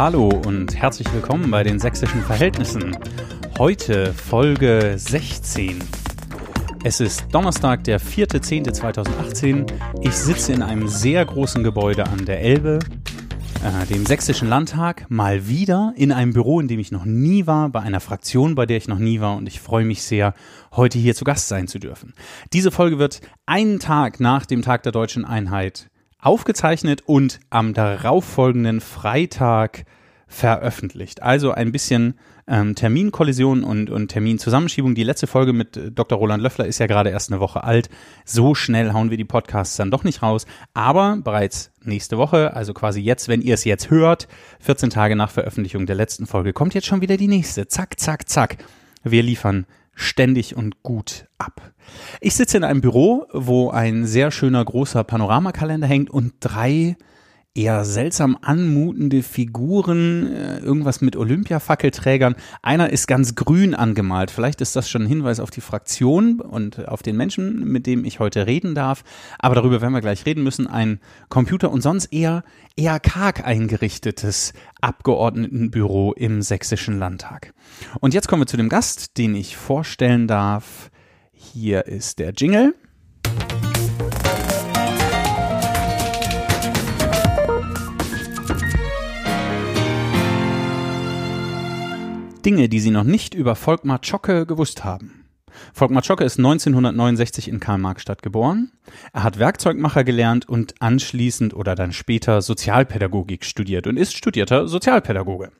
hallo und herzlich willkommen bei den sächsischen Verhältnissen. Heute Folge 16. Es ist Donnerstag, der 4.10.2018. Ich sitze in einem sehr großen Gebäude an der Elbe, äh, dem Sächsischen Landtag, mal wieder in einem Büro, in dem ich noch nie war, bei einer Fraktion, bei der ich noch nie war und ich freue mich sehr, heute hier zu Gast sein zu dürfen. Diese Folge wird einen Tag nach dem Tag der deutschen Einheit aufgezeichnet und am darauffolgenden Freitag veröffentlicht. Also ein bisschen ähm, Terminkollision und, und Terminzusammenschiebung. Die letzte Folge mit äh, Dr. Roland Löffler ist ja gerade erst eine Woche alt. So schnell hauen wir die Podcasts dann doch nicht raus. Aber bereits nächste Woche, also quasi jetzt, wenn ihr es jetzt hört, 14 Tage nach Veröffentlichung der letzten Folge, kommt jetzt schon wieder die nächste. Zack, zack, zack. Wir liefern ständig und gut ab. Ich sitze in einem Büro, wo ein sehr schöner großer Panoramakalender hängt und drei eher seltsam anmutende Figuren, äh, irgendwas mit Olympia-Fackelträgern. Einer ist ganz grün angemalt. Vielleicht ist das schon ein Hinweis auf die Fraktion und auf den Menschen, mit dem ich heute reden darf. Aber darüber werden wir gleich reden müssen. Ein Computer und sonst eher, eher karg eingerichtetes Abgeordnetenbüro im Sächsischen Landtag. Und jetzt kommen wir zu dem Gast, den ich vorstellen darf. Hier ist der Jingle. Dinge, die Sie noch nicht über Volkmar Zschocke gewusst haben. Volkmar Zschocke ist 1969 in Karl-Marx-Stadt geboren. Er hat Werkzeugmacher gelernt und anschließend oder dann später Sozialpädagogik studiert und ist studierter Sozialpädagoge.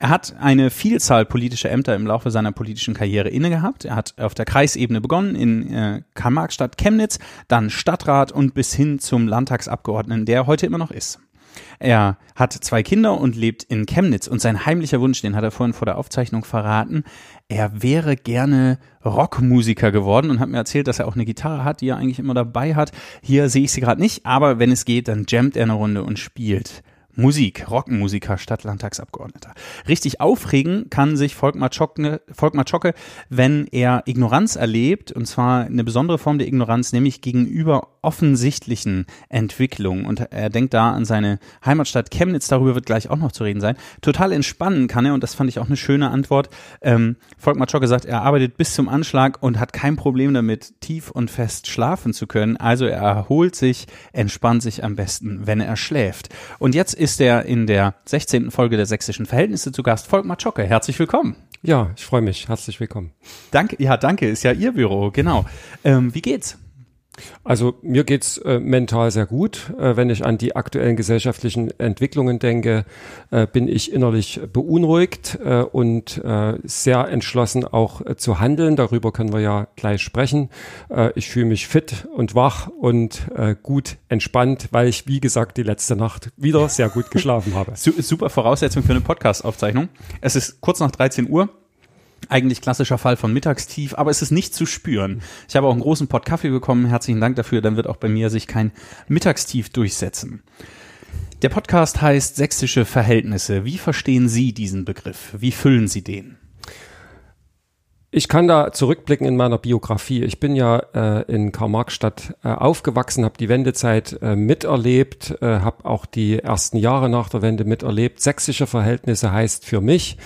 Er hat eine Vielzahl politischer Ämter im Laufe seiner politischen Karriere inne gehabt. Er hat auf der Kreisebene begonnen in äh, Karl-Marx-Stadt Chemnitz, dann Stadtrat und bis hin zum Landtagsabgeordneten, der heute immer noch ist. Er hat zwei Kinder und lebt in Chemnitz und sein heimlicher Wunsch, den hat er vorhin vor der Aufzeichnung verraten, er wäre gerne Rockmusiker geworden und hat mir erzählt, dass er auch eine Gitarre hat, die er eigentlich immer dabei hat. Hier sehe ich sie gerade nicht, aber wenn es geht, dann jammt er eine Runde und spielt. Musik, Rockmusiker statt Landtagsabgeordneter. Richtig aufregen kann sich Volkmar Zschocke, Volkmar Zschocke, wenn er Ignoranz erlebt, und zwar eine besondere Form der Ignoranz, nämlich gegenüber offensichtlichen Entwicklungen. Und er denkt da an seine Heimatstadt Chemnitz, darüber wird gleich auch noch zu reden sein. Total entspannen kann er, und das fand ich auch eine schöne Antwort. Ähm, Volkmar Zschocke sagt, er arbeitet bis zum Anschlag und hat kein Problem damit, tief und fest schlafen zu können. Also er erholt sich, entspannt sich am besten, wenn er schläft. Und jetzt ist er in der 16. Folge der Sächsischen Verhältnisse zu Gast, Volkmar Zschocke. Herzlich willkommen. Ja, ich freue mich. Herzlich willkommen. Danke, ja, danke. Ist ja Ihr Büro, genau. Ähm, wie geht's? Also mir geht's äh, mental sehr gut. Äh, wenn ich an die aktuellen gesellschaftlichen Entwicklungen denke, äh, bin ich innerlich beunruhigt äh, und äh, sehr entschlossen auch äh, zu handeln. Darüber können wir ja gleich sprechen. ich fühle mich fit und wach und gut entspannt, weil ich, wie gesagt, die letzte Nacht wieder sehr gut geschlafen habe. Super Voraussetzung für eine Podcast-Aufzeichnung. Es ist kurz nach 13 Uhr eigentlich klassischer Fall von Mittagstief, aber es ist nicht zu spüren. Ich habe auch einen großen Pott Kaffee bekommen. Herzlichen Dank dafür. Dann wird auch bei mir sich kein Mittagstief durchsetzen. Der Podcast heißt Sächsische Verhältnisse. Wie verstehen Sie diesen Begriff? Wie füllen Sie den? Ich kann da zurückblicken in meiner Biografie. Ich bin ja äh, in Karl-Marx-Stadt äh, aufgewachsen, habe die Wendezeit äh, miterlebt, äh, habe auch die ersten Jahre nach der Wende miterlebt. Sächsische Verhältnisse heißt für mich,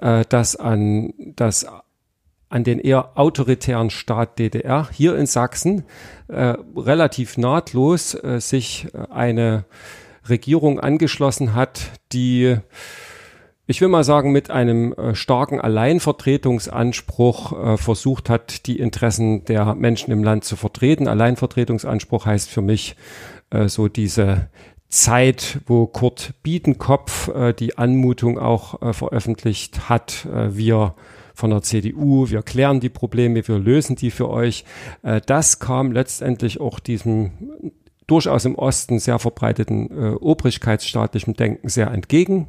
äh, dass an das an den eher autoritären Staat DDR hier in Sachsen äh, relativ nahtlos äh, sich eine Regierung angeschlossen hat, die ich will mal sagen, mit einem äh, starken Alleinvertretungsanspruch äh, versucht hat, die Interessen der Menschen im Land zu vertreten. Alleinvertretungsanspruch heißt für mich äh, so diese Zeit, wo Kurt Biedenkopf äh, die Anmutung auch äh, veröffentlicht hat, äh, wir von der CDU, wir klären die Probleme, wir lösen die für euch. Äh, das kam letztendlich auch diesem durchaus im Osten sehr verbreiteten äh, obrigkeitsstaatlichen Denken sehr entgegen.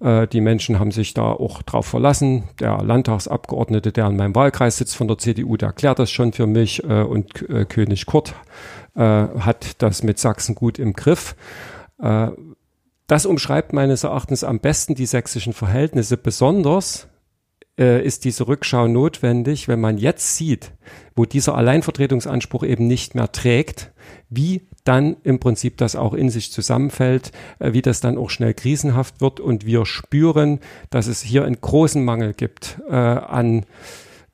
Äh, die Menschen haben sich da auch drauf verlassen. Der Landtagsabgeordnete, der in meinem Wahlkreis sitzt von der CDU, der erklärt das schon für mich äh, und äh, König Kurt äh, hat das mit Sachsen gut im Griff. Äh, das umschreibt meines Erachtens am besten die sächsischen Verhältnisse, besonders äh, ist diese Rückschau notwendig, wenn man jetzt sieht, wo dieser Alleinvertretungsanspruch eben nicht mehr trägt, wie dann im Prinzip das auch in sich zusammenfällt, äh, wie das dann auch schnell krisenhaft wird und wir spüren, dass es hier einen großen Mangel gibt äh, an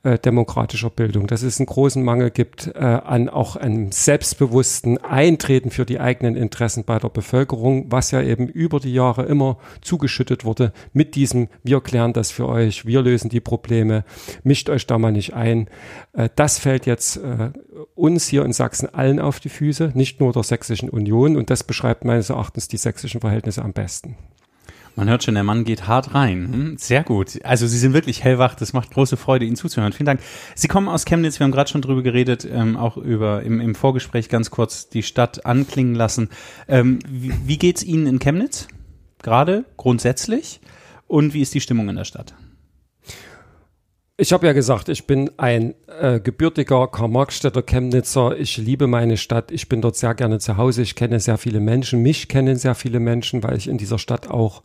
äh, demokratischer Bildung, dass es einen großen Mangel gibt äh, an auch einem selbstbewussten Eintreten für die eigenen Interessen bei der Bevölkerung, was ja eben über die Jahre immer zugeschüttet wurde mit diesem, wir klären das für euch, wir lösen die Probleme, mischt euch da mal nicht ein. Äh, das fällt jetzt äh, uns hier in Sachsen allen auf die Füße, nicht nur der Sächsischen Union und das beschreibt meines Erachtens die sächsischen Verhältnisse am besten. Man hört schon, der Mann geht hart rein. Hm, sehr gut. Also Sie sind wirklich hellwach. Das macht große Freude, Ihnen zuzuhören. Vielen Dank. Sie kommen aus Chemnitz. Wir haben gerade schon drüber geredet, ähm, auch über im, im Vorgespräch ganz kurz die Stadt anklingen lassen. Ähm, wie, wie geht's Ihnen in Chemnitz? Gerade grundsätzlich? Und wie ist die Stimmung in der Stadt? Ich habe ja gesagt, ich bin ein äh, gebürtiger Karl-Marx-Städter Chemnitzer. Ich liebe meine Stadt. Ich bin dort sehr gerne zu Hause. Ich kenne sehr viele Menschen. Mich kennen sehr viele Menschen, weil ich in dieser Stadt auch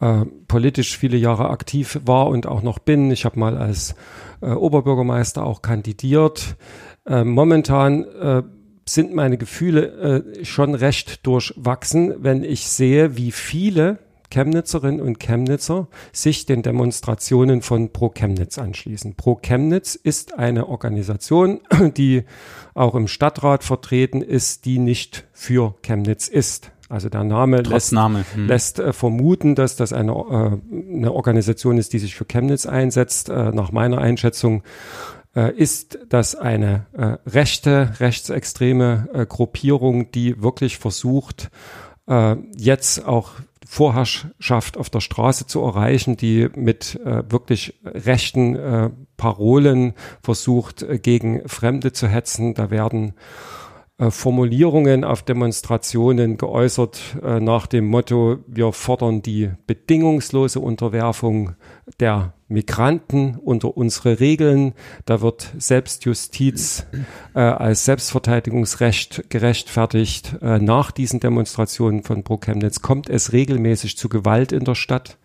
äh, politisch viele Jahre aktiv war und auch noch bin. Ich habe mal als äh, Oberbürgermeister auch kandidiert. Äh, momentan äh, sind meine Gefühle äh, schon recht durchwachsen, wenn ich sehe, wie viele Chemnitzerinnen und Chemnitzer sich den Demonstrationen von Pro Chemnitz anschließen. Pro Chemnitz ist eine Organisation, die auch im Stadtrat vertreten ist, die nicht für Chemnitz ist. Also der Name Trotz lässt, Name. Hm. lässt äh, vermuten, dass das eine, äh, eine Organisation ist, die sich für Chemnitz einsetzt. Äh, nach meiner Einschätzung äh, ist das eine äh, rechte, rechtsextreme äh, Gruppierung, die wirklich versucht, jetzt auch Vorherrschaft auf der Straße zu erreichen, die mit äh, wirklich rechten äh, Parolen versucht, äh, gegen Fremde zu hetzen. Da werden Formulierungen auf Demonstrationen geäußert äh, nach dem Motto, wir fordern die bedingungslose Unterwerfung der Migranten unter unsere Regeln. Da wird Selbstjustiz äh, als Selbstverteidigungsrecht gerechtfertigt. Äh, nach diesen Demonstrationen von Pro Chemnitz kommt es regelmäßig zu Gewalt in der Stadt.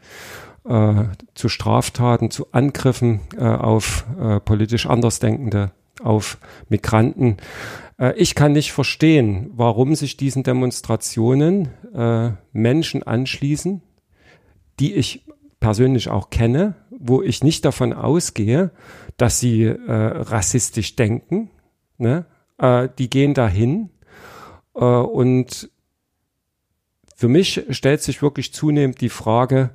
Äh, zu Straftaten, zu Angriffen äh, auf äh, politisch Andersdenkende, auf Migranten. Äh, ich kann nicht verstehen, warum sich diesen Demonstrationen äh, Menschen anschließen, die ich persönlich auch kenne, wo ich nicht davon ausgehe, dass sie äh, rassistisch denken. Ne? Äh, die gehen dahin äh, und für mich stellt sich wirklich zunehmend die Frage,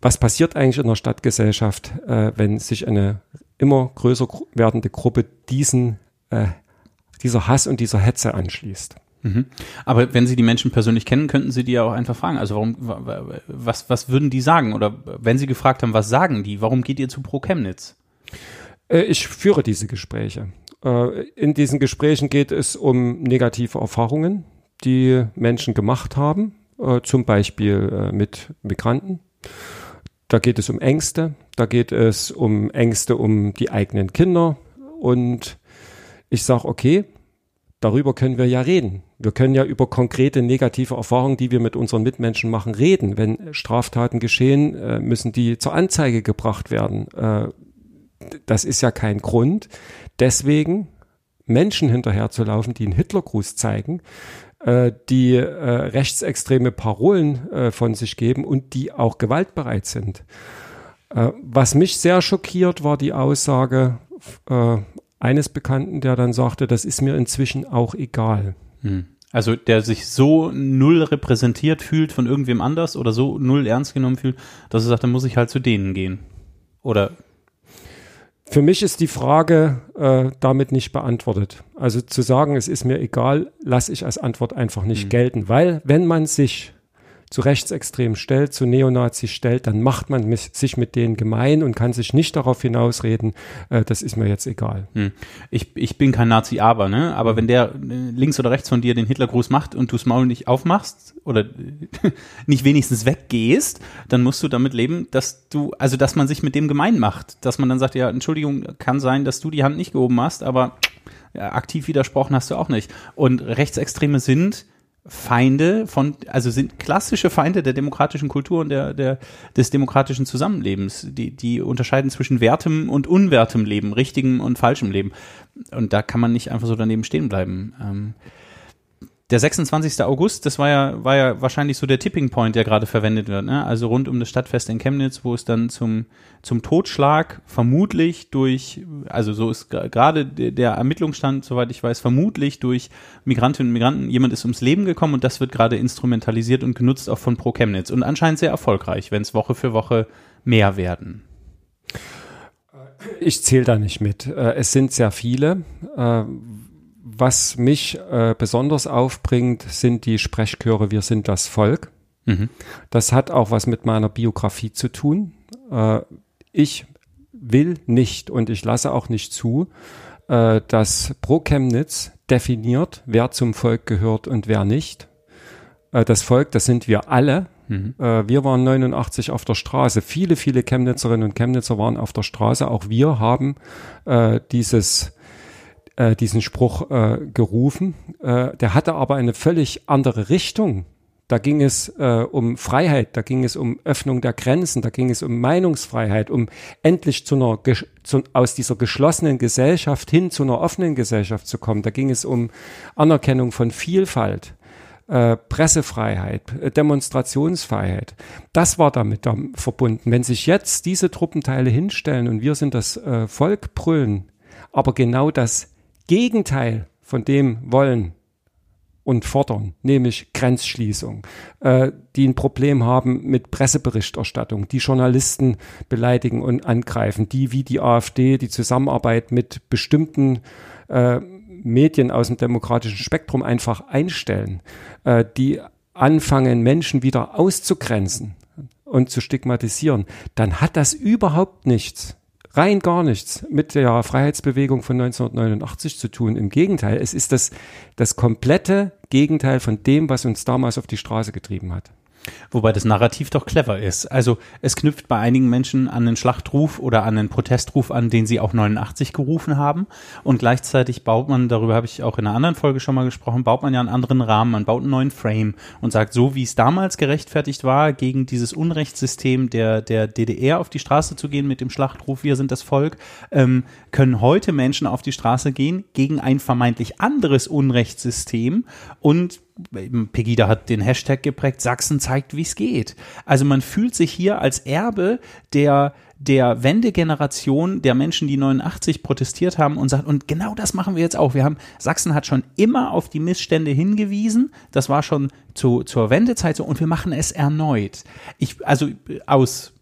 was passiert eigentlich in der Stadtgesellschaft, wenn sich eine immer größer werdende Gruppe diesen, äh, dieser Hass und dieser Hetze anschließt. Mhm. Aber wenn Sie die Menschen persönlich kennen, könnten Sie die ja auch einfach fragen. Also warum, was, was würden die sagen? Oder wenn Sie gefragt haben, was sagen die? Warum geht ihr zu Pro Chemnitz? Äh, ich führe diese Gespräche. Äh, in diesen Gesprächen geht es um negative Erfahrungen, die Menschen gemacht haben, zum Beispiel mit Migranten. Da geht es um Ängste, da geht es um Ängste um die eigenen Kinder. Und ich sage, okay, darüber können wir ja reden. Wir können ja über konkrete negative Erfahrungen, die wir mit unseren Mitmenschen machen, reden. Wenn Straftaten geschehen, äh, müssen die zur Anzeige gebracht werden. Äh, das ist ja kein Grund. Deswegen Menschen hinterherzulaufen, die einen Hitlergruß zeigen, äh, die rechtsextreme Parolen von sich geben und die auch gewaltbereit sind. Was mich sehr schockiert, war die Aussage eines Bekannten, der dann sagte, das ist mir inzwischen auch egal. Hm. Also der sich so null repräsentiert fühlt von irgendwem anders oder so null ernst genommen fühlt, dass er sagt, dann muss ich halt zu denen gehen. Oder für mich ist die Frage äh, damit nicht beantwortet. Also zu sagen, es ist mir egal, lasse ich als Antwort einfach nicht mhm. gelten, weil wenn man sich zu Rechtsextremen stellt, zu Neonazis stellt, dann macht man sich mit denen gemein und kann sich nicht darauf hinausreden, äh, das ist mir jetzt egal. Hm. Ich, ich bin kein Nazi, aber, ne? Aber wenn der äh, links oder rechts von dir den Hitlergruß macht und du das Maul nicht aufmachst oder nicht wenigstens weggehst, dann musst du damit leben, dass du, also dass man sich mit dem gemein macht. Dass man dann sagt, ja, Entschuldigung, kann sein, dass du die Hand nicht gehoben hast, aber ja, aktiv widersprochen hast du auch nicht. Und Rechtsextreme sind Feinde von, also sind klassische Feinde der demokratischen Kultur und der, der, des demokratischen Zusammenlebens. Die, die unterscheiden zwischen wertem und unwertem Leben, richtigem und falschem Leben. Und da kann man nicht einfach so daneben stehen bleiben. Ähm, der 26. August, das war ja, war ja wahrscheinlich so der Tipping Point, der gerade verwendet wird. Ne? Also rund um das Stadtfest in Chemnitz, wo es dann zum, zum Totschlag vermutlich durch, also so ist gerade der Ermittlungsstand, soweit ich weiß, vermutlich durch Migrantinnen und Migranten, jemand ist ums Leben gekommen und das wird gerade instrumentalisiert und genutzt auch von Pro Chemnitz und anscheinend sehr erfolgreich, wenn es Woche für Woche mehr werden. Ich zähle da nicht mit. Äh, es sind sehr viele äh, was mich äh, besonders aufbringt, sind die Sprechchöre Wir sind das Volk. Mhm. Das hat auch was mit meiner Biografie zu tun. Äh, ich will nicht und ich lasse auch nicht zu, äh, dass Pro Chemnitz definiert, wer zum Volk gehört und wer nicht. Äh, das Volk, das sind wir alle. Mhm. Äh, wir waren 89 auf der Straße. Viele, viele Chemnitzerinnen und Chemnitzer waren auf der Straße. Auch wir haben äh, dieses äh, diesen Spruch äh, gerufen. Äh, der hatte aber eine völlig andere Richtung. Da ging es äh, um Freiheit, da ging es um Öffnung der Grenzen, da ging es um Meinungsfreiheit, um endlich zu einer zu, aus dieser geschlossenen Gesellschaft hin zu einer offenen Gesellschaft zu kommen. Da ging es um Anerkennung von Vielfalt. Äh, Pressefreiheit, äh, Demonstrationsfreiheit. Das war damit da verbunden. Wenn sich jetzt diese Truppenteile hinstellen und wir sind das äh, Volk brüllen, aber genau das Gegenteil von dem wollen und fordern, nämlich Grenzschließung, äh, die ein Problem haben mit Presseberichterstattung, die Journalisten beleidigen und angreifen, die wie die AfD die Zusammenarbeit mit bestimmten äh, Medien aus dem demokratischen Spektrum einfach einstellen, äh, die anfangen, Menschen wieder auszugrenzen und zu stigmatisieren, dann hat das überhaupt nichts rein gar nichts mit der Freiheitsbewegung von 1989 zu tun. Im Gegenteil, es ist das, das komplette Gegenteil von dem, was uns damals auf die Straße getrieben hat. Wobei das Narrativ doch clever ist. Also es knüpft bei einigen Menschen an einen Schlachtruf oder an einen Protestruf an, den sie auch 89 gerufen haben. Und gleichzeitig baut man, darüber habe ich auch in einer anderen Folge schon mal gesprochen, baut man ja einen anderen Rahmen, man baut einen neuen Frame und sagt, so wie es damals gerechtfertigt war, gegen dieses Unrechtssystem der, der DDR auf die Straße zu gehen mit dem Schlachtruf, wir sind das Volk, ähm, können heute Menschen auf die Straße gehen gegen ein vermeintlich anderes Unrechtssystem und Pegida hat den Hashtag geprägt, Sachsen zeigt, wie es geht. Also man fühlt sich hier als Erbe der der Wendegeneration der Menschen, die 89 protestiert haben und sagt, und genau das machen wir jetzt auch. Wir haben, Sachsen hat schon immer auf die Missstände hingewiesen. Das war schon zu, zur Wendezeit so und wir machen es erneut. Ich, also aus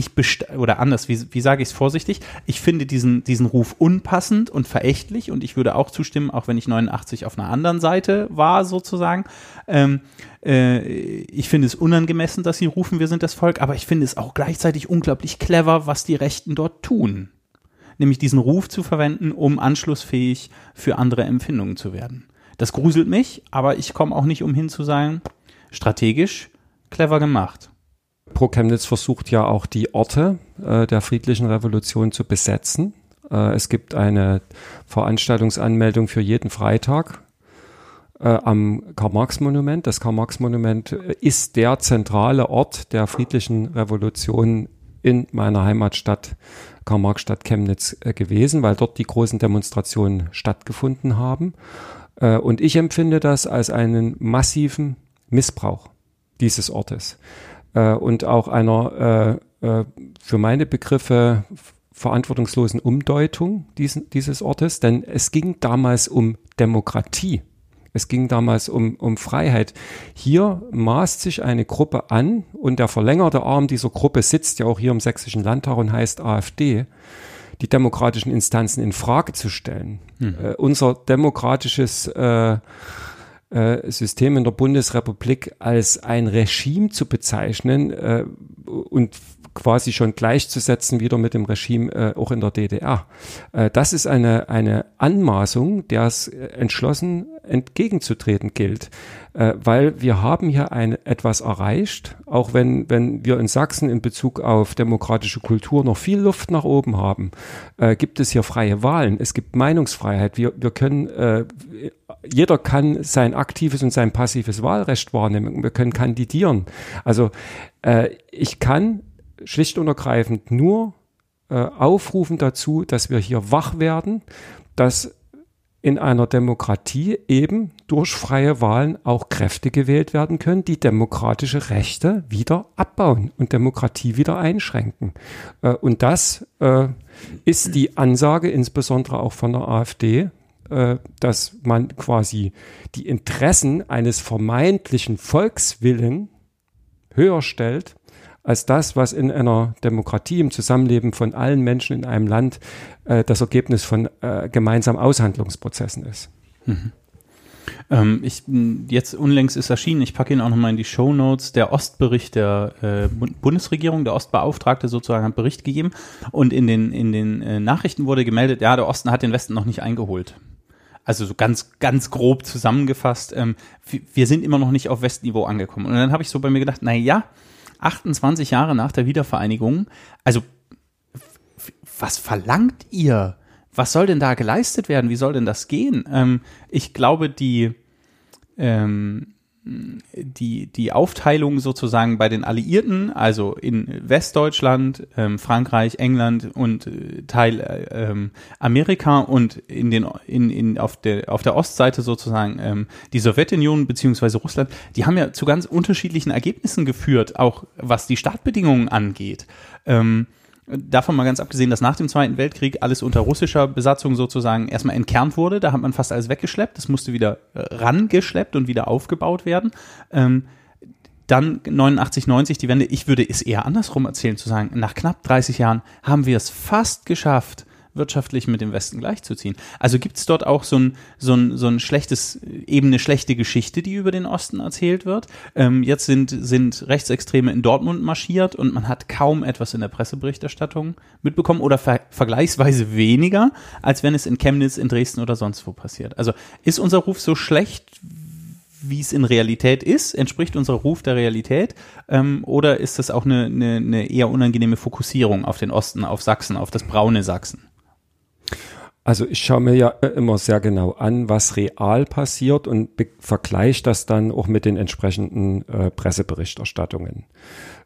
ich best oder anders, wie, wie sage ich es vorsichtig, ich finde diesen, diesen Ruf unpassend und verächtlich und ich würde auch zustimmen, auch wenn ich 89 auf einer anderen Seite war, sozusagen. Ähm, äh, ich finde es unangemessen, dass sie rufen, wir sind das Volk, aber ich finde es auch gleichzeitig unglaublich clever, was die Rechten dort tun. Nämlich diesen Ruf zu verwenden, um anschlussfähig für andere Empfindungen zu werden. Das gruselt mich, aber ich komme auch nicht umhin zu sagen, strategisch clever gemacht. Pro Chemnitz versucht ja auch die Orte äh, der friedlichen Revolution zu besetzen. Äh, es gibt eine Veranstaltungsanmeldung für jeden Freitag äh, am Karl-Marx-Monument. Das Karl-Marx-Monument äh, ist der zentrale Ort der friedlichen Revolution in meiner Heimatstadt Karl-Marx-Stadt Chemnitz äh, gewesen, weil dort die großen Demonstrationen stattgefunden haben. Äh, und ich empfinde das als einen massiven Missbrauch dieses Ortes äh, und auch einer äh, äh, für meine Begriffe verantwortungslosen Umdeutung diesen, dieses Ortes, denn es ging damals um Demokratie. Es ging damals um, um Freiheit. Hier maßt sich eine Gruppe an und der verlängerte Arm dieser Gruppe sitzt ja auch hier im Sächsischen Landtag und heißt AfD, die demokratischen Instanzen in Frage zu stellen. Hm. Äh, unser demokratisches äh, äh, System in der Bundesrepublik als ein Regime zu bezeichnen äh, und quasi schon gleichzusetzen wieder mit dem Regime äh, auch in der DDR. Äh, das ist eine, eine Anmaßung, der es entschlossen entgegenzutreten gilt, äh, weil wir haben hier ein, etwas erreicht, auch wenn, wenn wir in Sachsen in Bezug auf demokratische Kultur noch viel Luft nach oben haben, äh, gibt es hier freie Wahlen, es gibt Meinungsfreiheit, wir, wir können äh, jeder kann sein aktives und sein passives Wahlrecht wahrnehmen. Wir können kandidieren. Also äh, ich kann schlicht und ergreifend nur äh, aufrufen dazu, dass wir hier wach werden, dass in einer Demokratie eben durch freie Wahlen auch Kräfte gewählt werden können, die demokratische Rechte wieder abbauen und Demokratie wieder einschränken. Äh, und das äh, ist die Ansage insbesondere auch von der AfD, äh, dass man quasi die Interessen eines vermeintlichen Volkswillen höher stellt als das, was in einer Demokratie im Zusammenleben von allen Menschen in einem Land äh, das Ergebnis von äh, gemeinsamen Aushandlungsprozessen ist. Mhm. Ähm, ich, jetzt unlängst ist erschienen, ich packe ihn auch nochmal in die Show Notes, der Ostbericht der äh, Bundesregierung, der Ostbeauftragte sozusagen hat Bericht gegeben und in den, in den äh, Nachrichten wurde gemeldet, ja, der Osten hat den Westen noch nicht eingeholt. Also so ganz, ganz grob zusammengefasst, ähm, wir sind immer noch nicht auf Westniveau angekommen. Und dann habe ich so bei mir gedacht, na ja, 28 Jahre nach der Wiedervereinigung, also was verlangt ihr? Was soll denn da geleistet werden? Wie soll denn das gehen? Ähm, ich glaube, die, ähm, die, die Aufteilung sozusagen bei den Alliierten, also in Westdeutschland, ähm, Frankreich, England und äh, Teil äh, ähm, Amerika und in den in, in auf der auf der Ostseite sozusagen ähm, die Sowjetunion beziehungsweise Russland, die haben ja zu ganz unterschiedlichen Ergebnissen geführt, auch was die Startbedingungen angeht. Ähm, Davon mal ganz abgesehen, dass nach dem Zweiten Weltkrieg alles unter russischer Besatzung sozusagen erstmal entkernt wurde. Da hat man fast alles weggeschleppt. Das musste wieder äh, rangeschleppt und wieder aufgebaut werden. Ähm, dann 89, 90 die Wende. Ich würde es eher andersrum erzählen, zu sagen, nach knapp 30 Jahren haben wir es fast geschafft, wirtschaftlich mit dem Westen gleichzuziehen. Also gibt es dort auch so ein, so, ein, so ein schlechtes, eben eine schlechte Geschichte, die über den Osten erzählt wird. Ähm, jetzt sind, sind Rechtsextreme in Dortmund marschiert und man hat kaum etwas in der Presseberichterstattung mitbekommen oder ver vergleichsweise weniger, als wenn es in Chemnitz, in Dresden oder sonst wo passiert. Also ist unser Ruf so schlecht, wie es in Realität ist? Entspricht unser Ruf der Realität? Ähm, oder ist das auch eine, eine, eine eher unangenehme Fokussierung auf den Osten, auf Sachsen, auf das braune Sachsen? Also ich schaue mir ja immer sehr genau an, was real passiert und vergleiche das dann auch mit den entsprechenden äh, Presseberichterstattungen.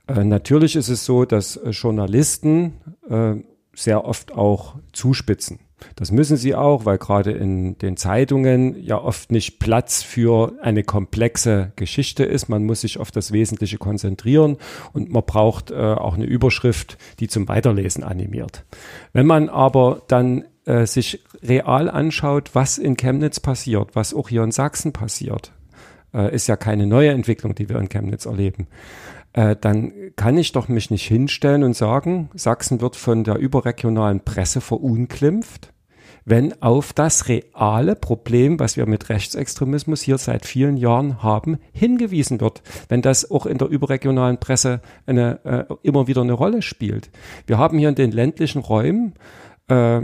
Äh, natürlich ist es so, dass äh, Journalisten äh, sehr oft auch zuspitzen. Das müssen sie auch, weil gerade in den Zeitungen ja oft nicht Platz für eine komplexe Geschichte ist. Man muss sich auf das Wesentliche konzentrieren und man braucht äh, auch eine Überschrift, die zum Weiterlesen animiert. Wenn man aber dann äh, sich real anschaut, was in Chemnitz passiert, was auch hier in Sachsen passiert, äh, ist ja keine neue Entwicklung, die wir in Chemnitz erleben, äh, dann kann ich doch mich nicht hinstellen und sagen, Sachsen wird von der überregionalen Presse verunglimpft, wenn auf das reale Problem, was wir mit Rechtsextremismus hier seit vielen Jahren haben, hingewiesen wird, wenn das auch in der überregionalen Presse eine, äh, immer wieder eine Rolle spielt. Wir haben hier in den ländlichen Räumen äh,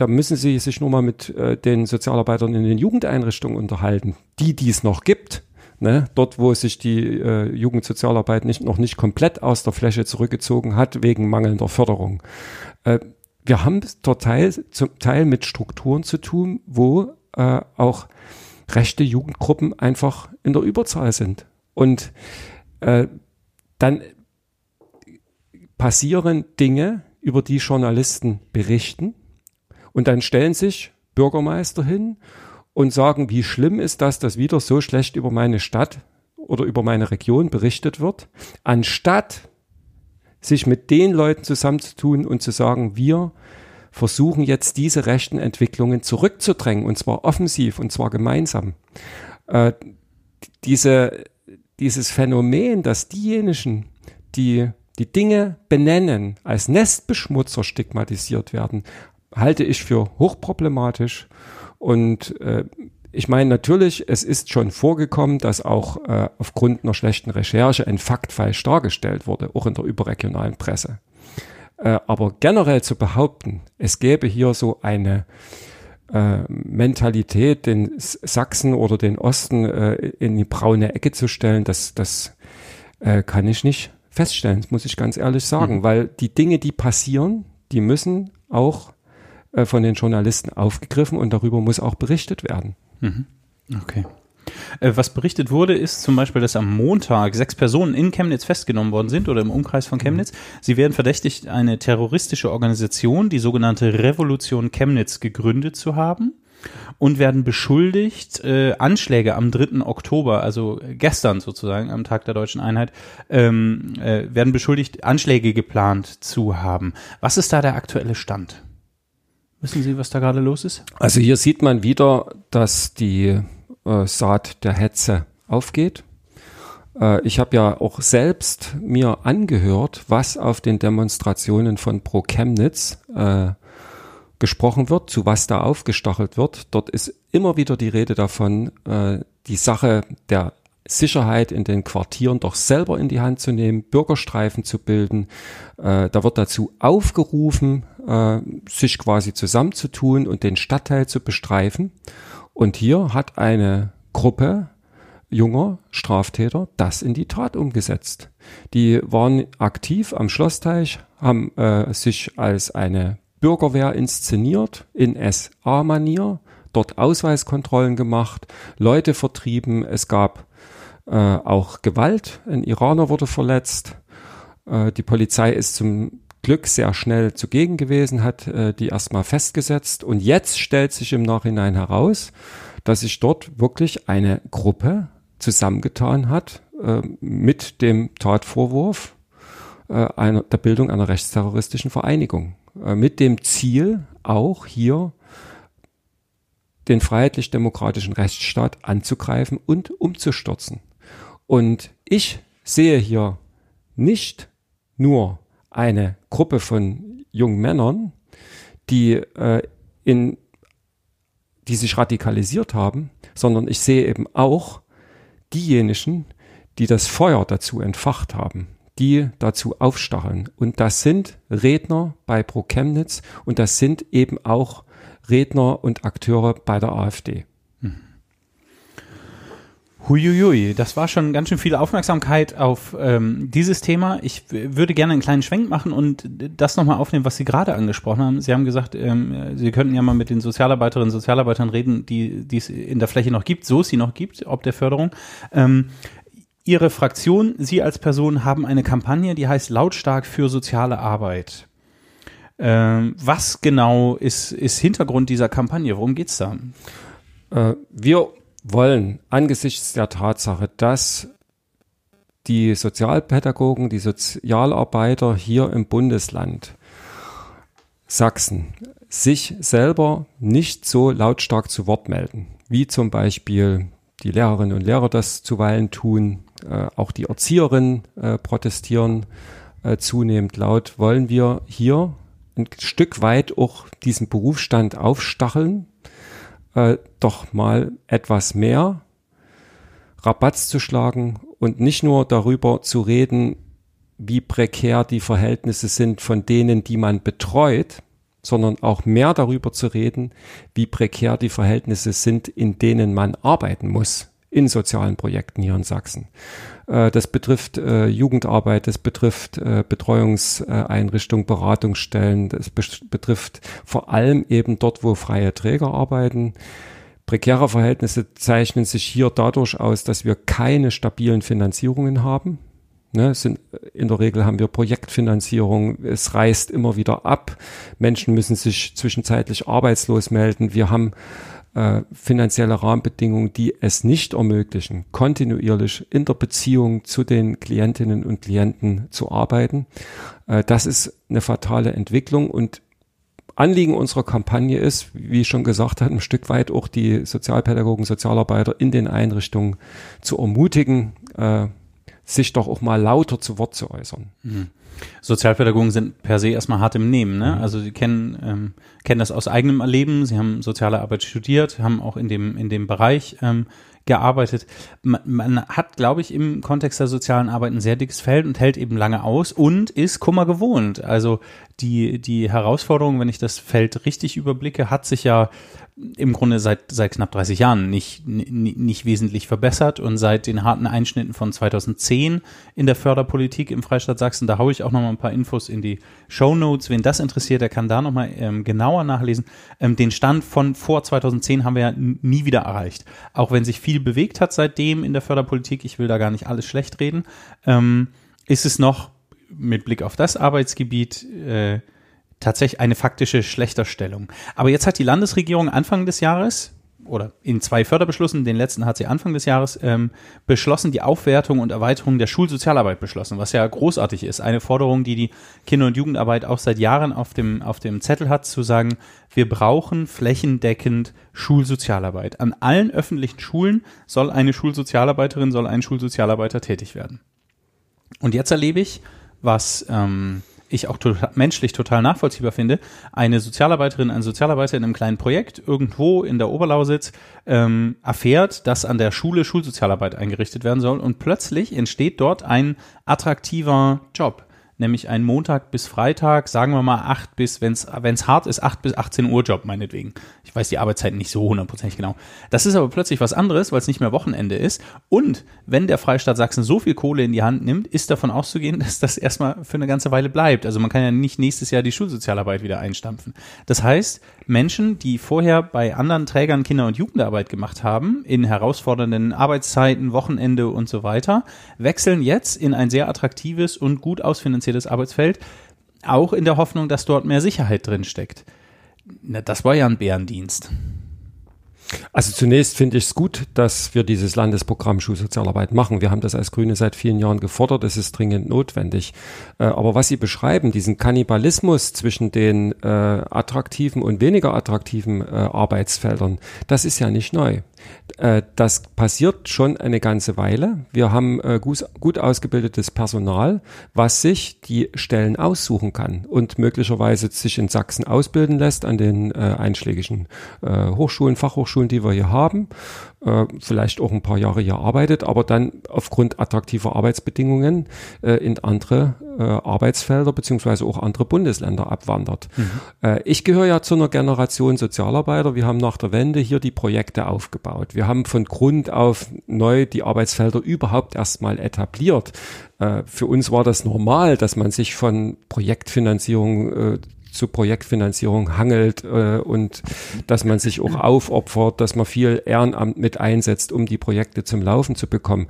da müssen Sie sich nur mal mit äh, den Sozialarbeitern in den Jugendeinrichtungen unterhalten, die dies noch gibt. Ne? Dort, wo sich die äh, Jugendsozialarbeit nicht, noch nicht komplett aus der Fläche zurückgezogen hat, wegen mangelnder Förderung. Äh, wir haben dort Teil, zum Teil mit Strukturen zu tun, wo äh, auch rechte Jugendgruppen einfach in der Überzahl sind. Und äh, dann passieren Dinge, über die Journalisten berichten. Und dann stellen sich Bürgermeister hin und sagen, wie schlimm ist das, dass wieder so schlecht über meine Stadt oder über meine Region berichtet wird, anstatt sich mit den Leuten zusammenzutun und zu sagen, wir versuchen jetzt diese rechten Entwicklungen zurückzudrängen und zwar offensiv und zwar gemeinsam. Äh, diese, dieses Phänomen, dass diejenigen, die die Dinge benennen, als Nestbeschmutzer stigmatisiert werden, halte ich für hochproblematisch. Und äh, ich meine natürlich, es ist schon vorgekommen, dass auch äh, aufgrund einer schlechten Recherche ein Fakt falsch dargestellt wurde, auch in der überregionalen Presse. Äh, aber generell zu behaupten, es gäbe hier so eine äh, Mentalität, den Sachsen oder den Osten äh, in die braune Ecke zu stellen, das, das äh, kann ich nicht feststellen, muss ich ganz ehrlich sagen, mhm. weil die Dinge, die passieren, die müssen auch äh, von den Journalisten aufgegriffen und darüber muss auch berichtet werden. Mhm. Okay. Äh, was berichtet wurde, ist zum Beispiel, dass am Montag sechs Personen in Chemnitz festgenommen worden sind oder im Umkreis von Chemnitz. Sie werden verdächtigt, eine terroristische Organisation, die sogenannte Revolution Chemnitz, gegründet zu haben und werden beschuldigt, äh, Anschläge am 3. Oktober, also gestern sozusagen, am Tag der deutschen Einheit, ähm, äh, werden beschuldigt, Anschläge geplant zu haben. Was ist da der aktuelle Stand? Wissen Sie, was da gerade los ist? Also hier sieht man wieder, dass die äh, Saat der Hetze aufgeht. Äh, ich habe ja auch selbst mir angehört, was auf den Demonstrationen von Pro Chemnitz äh, gesprochen wird, zu was da aufgestachelt wird. Dort ist immer wieder die Rede davon, äh, die Sache der Sicherheit in den Quartieren doch selber in die Hand zu nehmen, Bürgerstreifen zu bilden. Äh, da wird dazu aufgerufen, äh, sich quasi zusammenzutun und den Stadtteil zu bestreifen. Und hier hat eine Gruppe junger Straftäter das in die Tat umgesetzt. Die waren aktiv am Schlossteich, haben äh, sich als eine Bürgerwehr inszeniert in SA-Manier, dort Ausweiskontrollen gemacht, Leute vertrieben, es gab äh, auch Gewalt, ein Iraner wurde verletzt, äh, die Polizei ist zum Glück sehr schnell zugegen gewesen, hat äh, die erstmal festgesetzt und jetzt stellt sich im Nachhinein heraus, dass sich dort wirklich eine Gruppe zusammengetan hat äh, mit dem Tatvorwurf äh, einer, der Bildung einer rechtsterroristischen Vereinigung. Äh, mit dem Ziel, auch hier den freiheitlich-demokratischen Rechtsstaat anzugreifen und umzustürzen. Und ich sehe hier nicht nur eine Gruppe von jungen Männern, die äh, in die sich radikalisiert haben, sondern ich sehe eben auch diejenigen, die das Feuer dazu entfacht haben, die dazu aufstacheln. Und das sind Redner bei Pro Chemnitz und das sind eben auch Redner und Akteure bei der AfD. Huiuiui, das war schon ganz schön viel Aufmerksamkeit auf ähm, dieses Thema. Ich würde gerne einen kleinen Schwenk machen und das nochmal aufnehmen, was Sie gerade angesprochen haben. Sie haben gesagt, ähm, Sie könnten ja mal mit den Sozialarbeiterinnen und Sozialarbeitern reden, die es in der Fläche noch gibt, so es sie noch gibt, ob der Förderung. Ähm, Ihre Fraktion, Sie als Person haben eine Kampagne, die heißt Lautstark für soziale Arbeit. Ähm, was genau ist, ist Hintergrund dieser Kampagne? Worum geht's da? Äh, wir wollen angesichts der Tatsache, dass die Sozialpädagogen, die Sozialarbeiter hier im Bundesland Sachsen sich selber nicht so lautstark zu Wort melden, wie zum Beispiel die Lehrerinnen und Lehrer das zuweilen tun, äh, auch die Erzieherinnen äh, protestieren äh, zunehmend laut, wollen wir hier ein Stück weit auch diesen Berufsstand aufstacheln äh, doch mal etwas mehr Rabatz zu schlagen und nicht nur darüber zu reden, wie prekär die Verhältnisse sind von denen, die man betreut, sondern auch mehr darüber zu reden, wie prekär die Verhältnisse sind, in denen man arbeiten muss in sozialen Projekten hier in Sachsen. Äh, das betrifft äh, Jugendarbeit, das betrifft äh, Betreuungseinrichtungen, Beratungsstellen, das betrifft vor allem eben dort, wo freie Träger arbeiten. Prekäre Verhältnisse zeichnen sich hier dadurch aus, dass wir keine stabilen Finanzierungen haben. Ne, sind, in der Regel haben wir Projektfinanzierung, es reißt immer wieder ab, Menschen müssen sich zwischenzeitlich arbeitslos melden, wir haben äh, finanzielle Rahmenbedingungen, die es nicht ermöglichen, kontinuierlich in der Beziehung zu den Klientinnen und Klienten zu arbeiten. Äh, das ist eine fatale Entwicklung und Anliegen unserer Kampagne ist, wie ich schon gesagt habe, ein Stück weit auch die Sozialpädagogen, Sozialarbeiter in den Einrichtungen zu ermutigen, äh, sich doch auch mal lauter zu Wort zu äußern. Mhm. Sozialpädagogen sind per se erstmal hart im Nehmen. Ne? Mhm. Also sie kennen, ähm, kennen das aus eigenem Erleben. Sie haben soziale Arbeit studiert, haben auch in dem, in dem Bereich ähm, gearbeitet. Man, man hat, glaube ich, im Kontext der sozialen Arbeit ein sehr dickes Feld und hält eben lange aus und ist Kummer gewohnt. Also die, die Herausforderung, wenn ich das Feld richtig überblicke, hat sich ja im Grunde seit, seit knapp 30 Jahren nicht, nicht, wesentlich verbessert und seit den harten Einschnitten von 2010 in der Förderpolitik im Freistaat Sachsen, da haue ich auch noch mal ein paar Infos in die Show Notes. Wen das interessiert, der kann da noch mal ähm, genauer nachlesen. Ähm, den Stand von vor 2010 haben wir ja nie wieder erreicht. Auch wenn sich viel bewegt hat seitdem in der Förderpolitik, ich will da gar nicht alles schlecht reden, ähm, ist es noch mit Blick auf das Arbeitsgebiet äh, tatsächlich eine faktische Schlechterstellung. Aber jetzt hat die Landesregierung Anfang des Jahres oder in zwei Förderbeschlüssen, den letzten hat sie Anfang des Jahres ähm, beschlossen, die Aufwertung und Erweiterung der Schulsozialarbeit beschlossen, was ja großartig ist. Eine Forderung, die die Kinder- und Jugendarbeit auch seit Jahren auf dem, auf dem Zettel hat, zu sagen, wir brauchen flächendeckend Schulsozialarbeit. An allen öffentlichen Schulen soll eine Schulsozialarbeiterin, soll ein Schulsozialarbeiter tätig werden. Und jetzt erlebe ich, was ähm, ich auch total, menschlich total nachvollziehbar finde, eine Sozialarbeiterin, ein Sozialarbeiter in einem kleinen Projekt irgendwo in der Oberlausitz ähm, erfährt, dass an der Schule Schulsozialarbeit eingerichtet werden soll und plötzlich entsteht dort ein attraktiver Job nämlich ein Montag bis Freitag, sagen wir mal acht bis, wenn es hart ist, acht bis 18 Uhr Job meinetwegen. Ich weiß die Arbeitszeiten nicht so hundertprozentig genau. Das ist aber plötzlich was anderes, weil es nicht mehr Wochenende ist. Und wenn der Freistaat Sachsen so viel Kohle in die Hand nimmt, ist davon auszugehen, dass das erstmal für eine ganze Weile bleibt. Also man kann ja nicht nächstes Jahr die Schulsozialarbeit wieder einstampfen. Das heißt, Menschen, die vorher bei anderen Trägern Kinder- und Jugendarbeit gemacht haben, in herausfordernden Arbeitszeiten, Wochenende und so weiter, wechseln jetzt in ein sehr attraktives und gut ausfinanziertes Arbeitsfeld, auch in der Hoffnung, dass dort mehr Sicherheit drin steckt. Na, das war ja ein Bärendienst. Also zunächst finde ich es gut, dass wir dieses Landesprogramm Schulsozialarbeit machen. Wir haben das als Grüne seit vielen Jahren gefordert. Es ist dringend notwendig. Äh, aber was Sie beschreiben, diesen Kannibalismus zwischen den äh, attraktiven und weniger attraktiven äh, Arbeitsfeldern, das ist ja nicht neu. Äh, das passiert schon eine ganze Weile. Wir haben äh, gut, gut ausgebildetes Personal, was sich die Stellen aussuchen kann und möglicherweise sich in Sachsen ausbilden lässt an den äh, einschlägigen Hochschulen, Fachhochschulen, die wir hier haben vielleicht auch ein paar Jahre hier arbeitet, aber dann aufgrund attraktiver Arbeitsbedingungen in andere Arbeitsfelder beziehungsweise auch andere Bundesländer abwandert. Mhm. Ich gehöre ja zu einer Generation Sozialarbeiter. Wir haben nach der Wende hier die Projekte aufgebaut. Wir haben von Grund auf neu die Arbeitsfelder überhaupt erstmal etabliert. Äh, für uns war das normal, dass man sich von Projektfinanzierung äh, zu Projektfinanzierung hangelt äh, und dass man sich auch aufopfert, dass man viel Ehrenamt mit einsetzt, um die Projekte zum Laufen zu bekommen.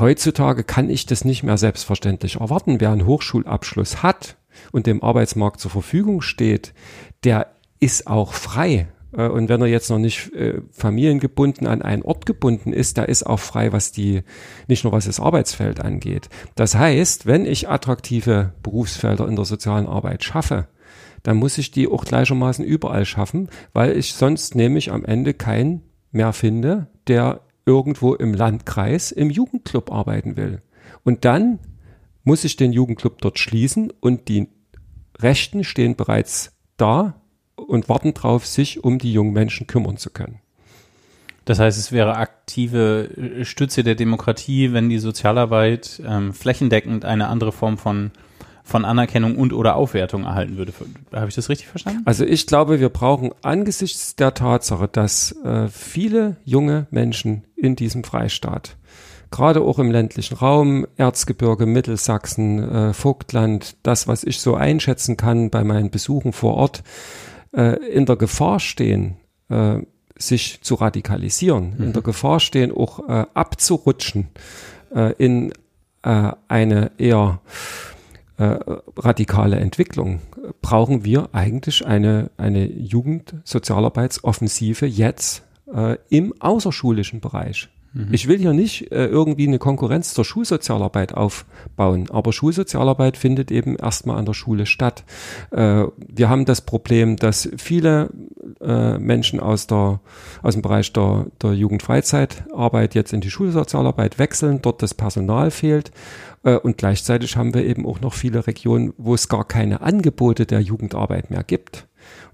Heutzutage kann ich das nicht mehr selbstverständlich erwarten. Wer einen Hochschulabschluss hat und dem Arbeitsmarkt zur Verfügung steht, der ist auch frei. Äh, und wenn er jetzt noch nicht äh, familiengebunden an einen Ort gebunden ist, da ist auch frei, was die, nicht nur was das Arbeitsfeld angeht. Das heißt, wenn ich attraktive Berufsfelder in der sozialen Arbeit schaffe, dann muss ich die auch gleichermaßen überall schaffen, weil ich sonst nämlich am Ende keinen mehr finde, der irgendwo im Landkreis im Jugendclub arbeiten will. Und dann muss ich den Jugendclub dort schließen und die Rechten stehen bereits da und warten darauf, sich um die jungen Menschen kümmern zu können. Das heißt, es wäre aktive Stütze der Demokratie, wenn die Sozialarbeit ähm, flächendeckend eine andere Form von, von Anerkennung und oder Aufwertung erhalten würde. Habe ich das richtig verstanden? Also ich glaube, wir brauchen angesichts der Tatsache, dass äh, viele junge Menschen in diesem Freistaat gerade auch im ländlichen Raum, Erzgebirge, Mittelsachsen, äh, Vogtland, das, was ich so einschätzen kann bei meinen Besuchen vor Ort, äh, in der Gefahr stehen, äh, sich zu radikalisieren, mhm. in der Gefahr stehen, auch äh, abzurutschen äh, in äh, eine eher äh, radikale Entwicklung, brauchen wir eigentlich eine, eine Jugendsozialarbeitsoffensive jetzt im außerschulischen Bereich. Mhm. Ich will hier nicht äh, irgendwie eine Konkurrenz zur Schulsozialarbeit aufbauen, aber Schulsozialarbeit findet eben erstmal an der Schule statt. Äh, wir haben das Problem, dass viele äh, Menschen aus, der, aus dem Bereich der, der Jugendfreizeitarbeit jetzt in die Schulsozialarbeit wechseln, dort das Personal fehlt äh, und gleichzeitig haben wir eben auch noch viele Regionen, wo es gar keine Angebote der Jugendarbeit mehr gibt.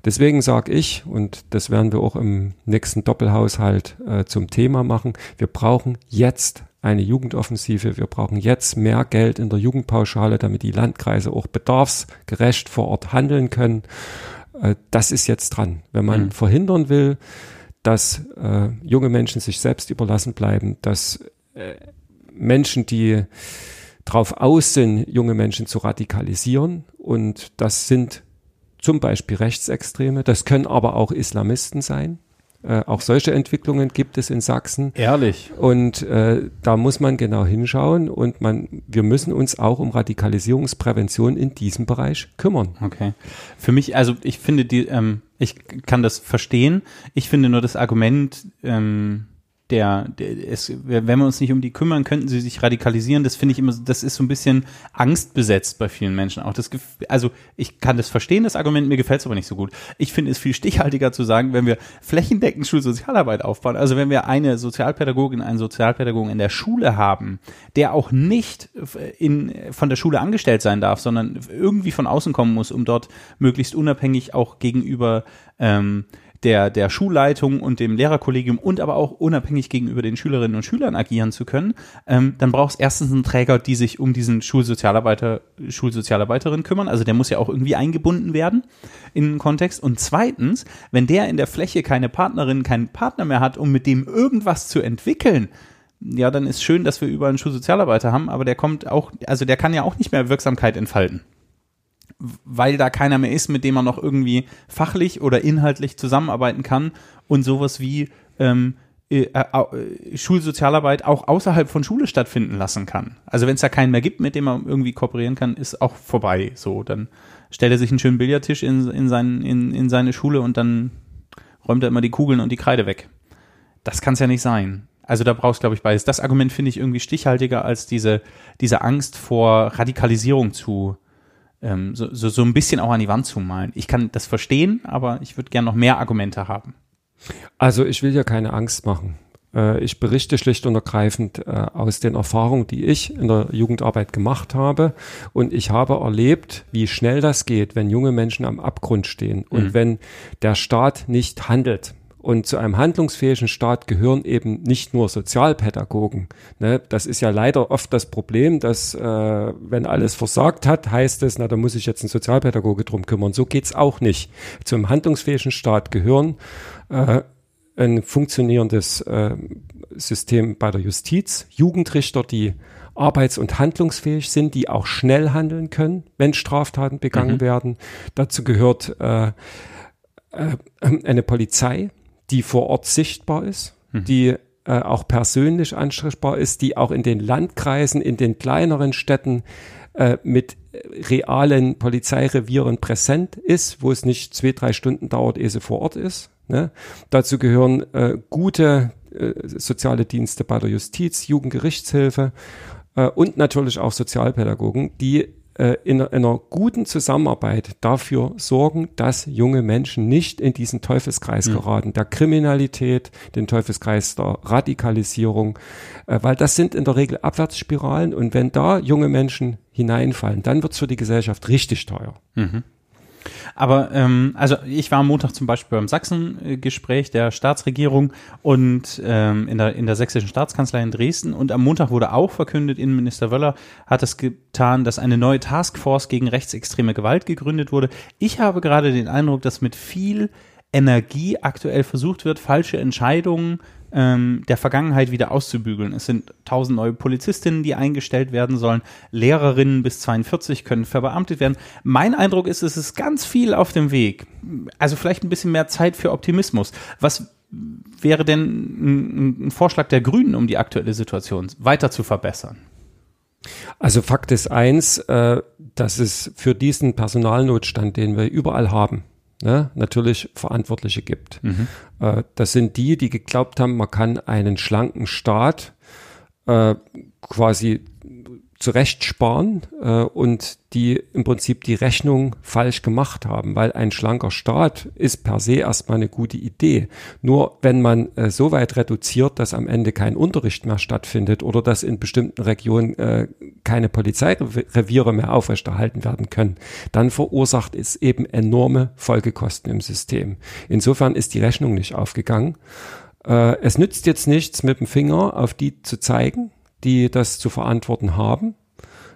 Deswegen sage ich, und das werden wir auch im nächsten Doppelhaushalt äh, zum Thema machen, wir brauchen jetzt eine Jugendoffensive. Wir brauchen jetzt mehr Geld in der Jugendpauschale, damit die Landkreise auch bedarfsgerecht vor Ort handeln können. Äh, das ist jetzt dran. Wenn man mhm. verhindern will, dass äh, junge Menschen sich selbst überlassen bleiben, dass äh, Menschen, die drauf aus sind, junge Menschen zu radikalisieren. Und das sind zum Beispiel Rechtsextreme, das können aber auch Islamisten sein. Äh, auch solche Entwicklungen gibt es in Sachsen. Ehrlich. Und äh, da muss man genau hinschauen und man, wir müssen uns auch um Radikalisierungsprävention in diesem Bereich kümmern. Okay. Für mich, also ich finde die, ähm, ich kann das verstehen. Ich finde nur das Argument, ähm, der, der es, wenn wir uns nicht um die kümmern, könnten sie sich radikalisieren. Das finde ich immer, das ist so ein bisschen angstbesetzt bei vielen Menschen. Auch das, also ich kann das verstehen, das Argument, mir gefällt es aber nicht so gut. Ich finde es viel stichhaltiger zu sagen, wenn wir flächendeckend Schulsozialarbeit aufbauen, also wenn wir eine Sozialpädagogin, einen Sozialpädagogen in der Schule haben, der auch nicht in, von der Schule angestellt sein darf, sondern irgendwie von außen kommen muss, um dort möglichst unabhängig auch gegenüber ähm, der, der Schulleitung und dem Lehrerkollegium und aber auch unabhängig gegenüber den Schülerinnen und Schülern agieren zu können, ähm, dann braucht es erstens einen Träger, die sich um diesen Schulsozialarbeiter, Schulsozialarbeiterin kümmern. Also der muss ja auch irgendwie eingebunden werden in den Kontext. Und zweitens, wenn der in der Fläche keine Partnerin, keinen Partner mehr hat, um mit dem irgendwas zu entwickeln, ja, dann ist schön, dass wir überall einen Schulsozialarbeiter haben, aber der kommt auch, also der kann ja auch nicht mehr Wirksamkeit entfalten weil da keiner mehr ist, mit dem man noch irgendwie fachlich oder inhaltlich zusammenarbeiten kann und sowas wie ähm, äh, äh, Schulsozialarbeit auch außerhalb von Schule stattfinden lassen kann. Also wenn es da keinen mehr gibt, mit dem man irgendwie kooperieren kann, ist auch vorbei. So, dann stellt er sich einen schönen Billardtisch in, in, sein, in, in seine Schule und dann räumt er immer die Kugeln und die Kreide weg. Das kann es ja nicht sein. Also da brauchst glaube ich beides. Das Argument finde ich irgendwie stichhaltiger als diese, diese Angst vor Radikalisierung zu, ähm, so, so, so ein bisschen auch an die Wand zu malen. Ich kann das verstehen, aber ich würde gerne noch mehr Argumente haben. Also ich will ja keine Angst machen. Äh, ich berichte schlicht und ergreifend äh, aus den Erfahrungen, die ich in der Jugendarbeit gemacht habe. Und ich habe erlebt, wie schnell das geht, wenn junge Menschen am Abgrund stehen und mhm. wenn der Staat nicht handelt. Und zu einem handlungsfähigen Staat gehören eben nicht nur Sozialpädagogen. Ne? Das ist ja leider oft das Problem, dass äh, wenn alles versagt hat, heißt es, na, da muss ich jetzt ein Sozialpädagoge drum kümmern. So geht's auch nicht. Zu einem handlungsfähigen Staat gehören äh, ein funktionierendes äh, System bei der Justiz, Jugendrichter, die arbeits- und handlungsfähig sind, die auch schnell handeln können, wenn Straftaten begangen mhm. werden. Dazu gehört äh, äh, eine Polizei, die vor Ort sichtbar ist, mhm. die äh, auch persönlich ansprechbar ist, die auch in den Landkreisen, in den kleineren Städten äh, mit realen Polizeirevieren präsent ist, wo es nicht zwei, drei Stunden dauert, ehe sie vor Ort ist. Ne? Dazu gehören äh, gute äh, soziale Dienste bei der Justiz, Jugendgerichtshilfe äh, und natürlich auch Sozialpädagogen, die äh, in, in einer guten Zusammenarbeit dafür sorgen, dass junge Menschen nicht in diesen Teufelskreis mhm. geraten, der Kriminalität, den Teufelskreis der Radikalisierung, äh, weil das sind in der Regel Abwärtsspiralen und wenn da junge Menschen hineinfallen, dann wird es für die Gesellschaft richtig teuer. Mhm. Aber ähm, also ich war am Montag zum Beispiel beim Sachsen-Gespräch der Staatsregierung und ähm, in, der, in der sächsischen Staatskanzlei in Dresden und am Montag wurde auch verkündet, Innenminister Wöller hat es getan, dass eine neue Taskforce gegen rechtsextreme Gewalt gegründet wurde. Ich habe gerade den Eindruck, dass mit viel Energie aktuell versucht wird, falsche Entscheidungen ähm, der Vergangenheit wieder auszubügeln. Es sind tausend neue Polizistinnen, die eingestellt werden sollen. Lehrerinnen bis 42 können verbeamtet werden. Mein Eindruck ist, es ist ganz viel auf dem Weg. Also vielleicht ein bisschen mehr Zeit für Optimismus. Was wäre denn ein, ein Vorschlag der Grünen, um die aktuelle Situation weiter zu verbessern? Also Fakt ist eins, äh, dass es für diesen Personalnotstand, den wir überall haben, ne, natürlich Verantwortliche gibt. Mhm. Äh, das sind die, die geglaubt haben, man kann einen schlanken Staat äh, quasi zurecht sparen äh, und die im Prinzip die Rechnung falsch gemacht haben, weil ein schlanker Staat ist per se erstmal eine gute Idee. Nur wenn man äh, so weit reduziert, dass am Ende kein Unterricht mehr stattfindet oder dass in bestimmten Regionen äh, keine Polizeireviere mehr aufrechterhalten werden können, dann verursacht es eben enorme Folgekosten im System. Insofern ist die Rechnung nicht aufgegangen. Äh, es nützt jetzt nichts, mit dem Finger auf die zu zeigen, die das zu verantworten haben,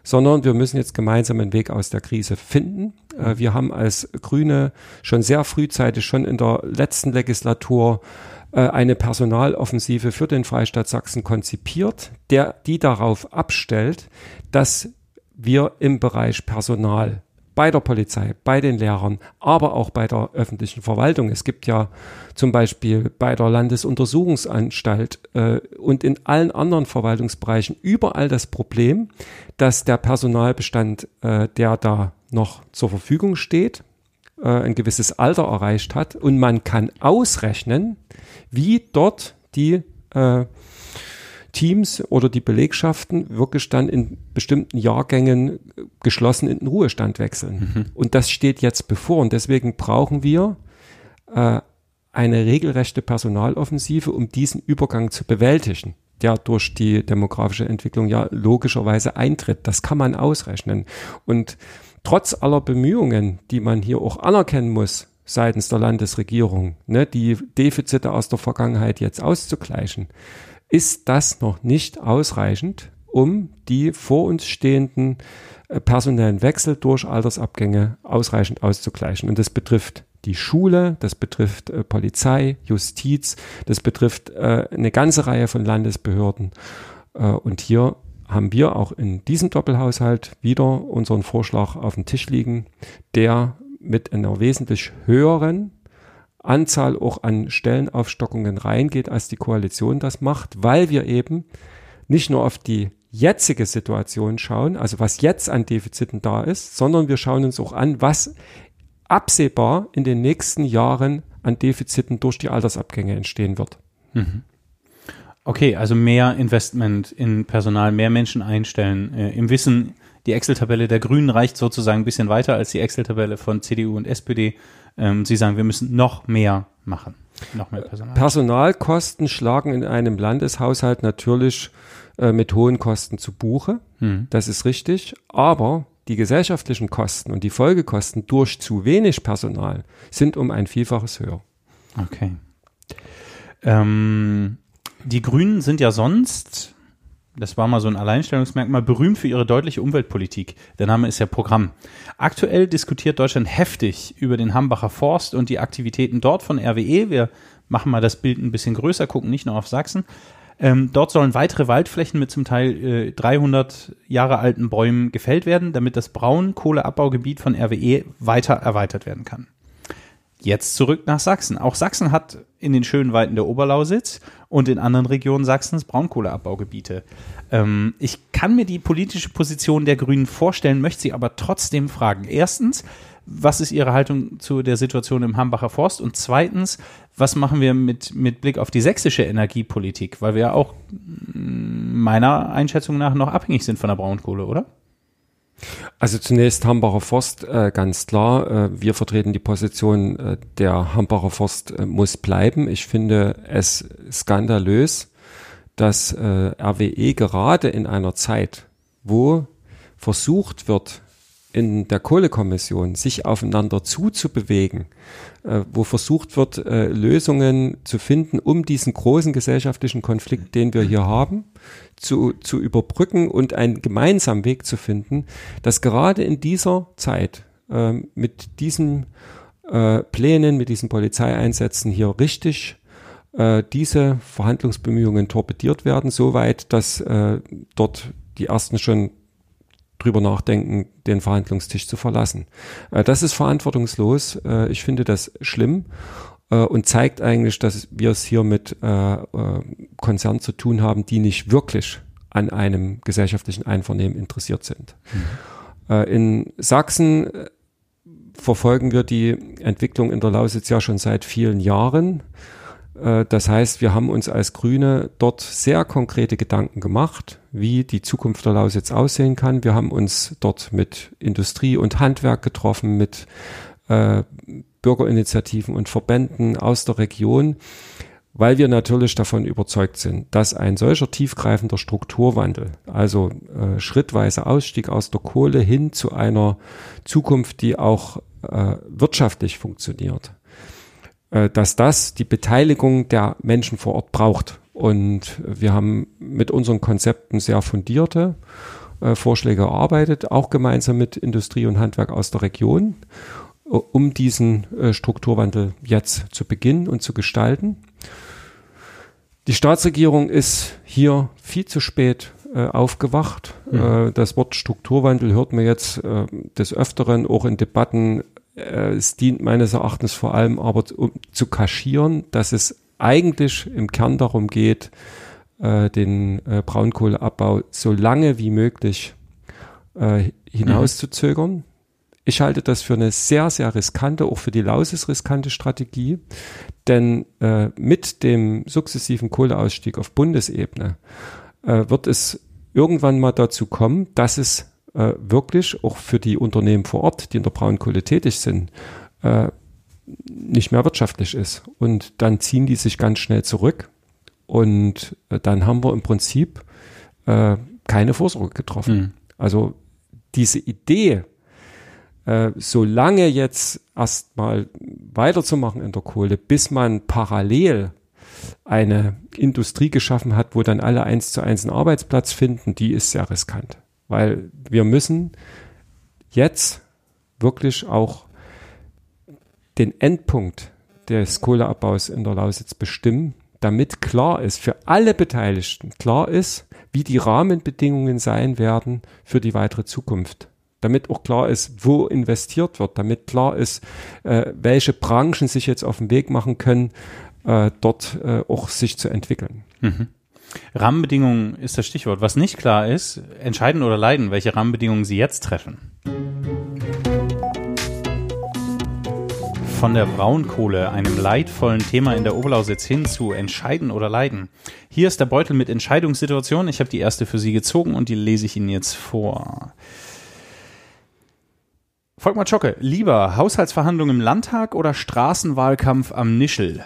sondern wir müssen jetzt gemeinsam einen Weg aus der Krise finden. Äh, wir haben als Grüne schon sehr frühzeitig, schon in der letzten Legislatur, äh, eine Personaloffensive für den Freistaat Sachsen konzipiert, der die darauf abstellt, dass wir im Bereich Personal bei der Polizei, bei den Lehrern, aber auch bei der öffentlichen Verwaltung. Es gibt ja zum Beispiel bei der Landesuntersuchungsanstalt äh, und in allen anderen Verwaltungsbereichen überall das Problem, dass der Personalbestand, äh, der da noch zur Verfügung steht, äh, ein gewisses Alter erreicht hat und man kann ausrechnen, wie dort die äh, Teams oder die Belegschaften wirklich dann in bestimmten Jahrgängen geschlossen in den Ruhestand wechseln. Mhm. Und das steht jetzt bevor. Und deswegen brauchen wir äh, eine regelrechte Personaloffensive, um diesen Übergang zu bewältigen, der durch die demografische Entwicklung ja logischerweise eintritt. Das kann man ausrechnen. Und trotz aller Bemühungen, die man hier auch anerkennen muss, seitens der Landesregierung, ne, die Defizite aus der Vergangenheit jetzt auszugleichen, ist das noch nicht ausreichend, um die vor uns stehenden äh, personellen Wechsel durch Altersabgänge ausreichend auszugleichen. Und das betrifft die Schule, das betrifft äh, Polizei, Justiz, das betrifft äh, eine ganze Reihe von Landesbehörden. Äh, und hier haben wir auch in diesem Doppelhaushalt wieder unseren Vorschlag auf dem Tisch liegen, der mit einer wesentlich höheren Anzahl auch an Stellenaufstockungen reingeht, als die Koalition das macht, weil wir eben nicht nur auf die jetzige Situation schauen, also was jetzt an Defiziten da ist, sondern wir schauen uns auch an, was absehbar in den nächsten Jahren an Defiziten durch die Altersabgänge entstehen wird. Mhm. Okay, also mehr Investment in Personal, mehr Menschen einstellen, äh, im Wissen, die Excel-Tabelle der Grünen reicht sozusagen ein bisschen weiter als die Excel-Tabelle von CDU und SPD. Ähm, Sie sagen, wir müssen noch mehr machen. Noch mehr Personal. Personalkosten schlagen in einem Landeshaushalt natürlich äh, mit hohen Kosten zu Buche. Hm. Das ist richtig. Aber die gesellschaftlichen Kosten und die Folgekosten durch zu wenig Personal sind um ein Vielfaches höher. Okay. Ähm, die Grünen sind ja sonst das war mal so ein Alleinstellungsmerkmal, berühmt für ihre deutliche Umweltpolitik. Der Name ist ja Programm. Aktuell diskutiert Deutschland heftig über den Hambacher Forst und die Aktivitäten dort von RWE. Wir machen mal das Bild ein bisschen größer, gucken nicht nur auf Sachsen. Ähm, dort sollen weitere Waldflächen mit zum Teil äh, 300 Jahre alten Bäumen gefällt werden, damit das Braunkohleabbaugebiet von RWE weiter erweitert werden kann. Jetzt zurück nach Sachsen. Auch Sachsen hat in den schönen Weiten der Oberlausitz und in anderen Regionen Sachsens Braunkohleabbaugebiete. Ähm, ich kann mir die politische Position der Grünen vorstellen, möchte sie aber trotzdem fragen. Erstens, was ist Ihre Haltung zu der Situation im Hambacher Forst? Und zweitens, was machen wir mit, mit Blick auf die sächsische Energiepolitik? Weil wir ja auch mm, meiner Einschätzung nach noch abhängig sind von der Braunkohle, oder? Also zunächst Hambacher Forst, äh, ganz klar. Äh, wir vertreten die Position, äh, der Hambacher Forst äh, muss bleiben. Ich finde es skandalös, dass äh, RWE gerade in einer Zeit, wo versucht wird, in der Kohlekommission sich aufeinander zuzubewegen, äh, wo versucht wird, äh, Lösungen zu finden, um diesen großen gesellschaftlichen Konflikt, den wir hier haben, zu, zu überbrücken und einen gemeinsamen Weg zu finden, dass gerade in dieser Zeit äh, mit diesen äh, Plänen, mit diesen Polizeieinsätzen hier richtig äh, diese Verhandlungsbemühungen torpediert werden, soweit, dass äh, dort die ersten schon drüber nachdenken, den Verhandlungstisch zu verlassen. Äh, das ist verantwortungslos. Äh, ich finde das schlimm äh, und zeigt eigentlich, dass wir es hier mit Konzernen zu tun haben, die nicht wirklich an einem gesellschaftlichen Einvernehmen interessiert sind. Mhm. In Sachsen verfolgen wir die Entwicklung in der Lausitz ja schon seit vielen Jahren. Äh, das heißt, wir haben uns als Grüne dort sehr konkrete Gedanken gemacht, wie die Zukunft der Lausitz aussehen kann. Wir haben uns dort mit Industrie und Handwerk getroffen, mit äh, Bürgerinitiativen und Verbänden aus der Region, weil wir natürlich davon überzeugt sind, dass ein solcher tiefgreifender Strukturwandel, also äh, schrittweise Ausstieg aus der Kohle hin zu einer Zukunft, die auch äh, wirtschaftlich funktioniert, dass das die Beteiligung der Menschen vor Ort braucht. Und wir haben mit unseren Konzepten sehr fundierte äh, Vorschläge erarbeitet, auch gemeinsam mit Industrie und Handwerk aus der Region, um diesen äh, Strukturwandel jetzt zu beginnen und zu gestalten. Die Staatsregierung ist hier viel zu spät äh, aufgewacht. Mhm. Äh, das Wort Strukturwandel hört man jetzt äh, des Öfteren auch in Debatten. Äh, es dient meines Erachtens vor allem aber um zu kaschieren, dass es eigentlich im Kern darum geht, äh, den äh, Braunkohleabbau so lange wie möglich äh, hinauszuzögern. Mhm. Ich halte das für eine sehr, sehr riskante, auch für die Lauses riskante Strategie, denn äh, mit dem sukzessiven Kohleausstieg auf Bundesebene äh, wird es irgendwann mal dazu kommen, dass es äh, wirklich auch für die Unternehmen vor Ort, die in der Braunkohle tätig sind, äh, nicht mehr wirtschaftlich ist. Und dann ziehen die sich ganz schnell zurück und äh, dann haben wir im Prinzip äh, keine Vorsorge getroffen. Mhm. Also diese Idee, äh, so lange jetzt erstmal weiterzumachen in der Kohle, bis man parallel eine Industrie geschaffen hat, wo dann alle eins zu eins einen Arbeitsplatz finden, die ist sehr riskant. Weil wir müssen jetzt wirklich auch den Endpunkt des Kohleabbaus in der Lausitz bestimmen, damit klar ist, für alle Beteiligten klar ist, wie die Rahmenbedingungen sein werden für die weitere Zukunft. Damit auch klar ist, wo investiert wird, damit klar ist, äh, welche Branchen sich jetzt auf den Weg machen können, äh, dort äh, auch sich zu entwickeln. Mhm. Rahmenbedingungen ist das Stichwort. Was nicht klar ist, entscheiden oder leiden, welche Rahmenbedingungen Sie jetzt treffen. Von der Braunkohle, einem leidvollen Thema in der Oberlausitz hin zu entscheiden oder leiden. Hier ist der Beutel mit Entscheidungssituationen. Ich habe die erste für Sie gezogen und die lese ich Ihnen jetzt vor. Volkmar Schocke, lieber Haushaltsverhandlungen im Landtag oder Straßenwahlkampf am Nischel?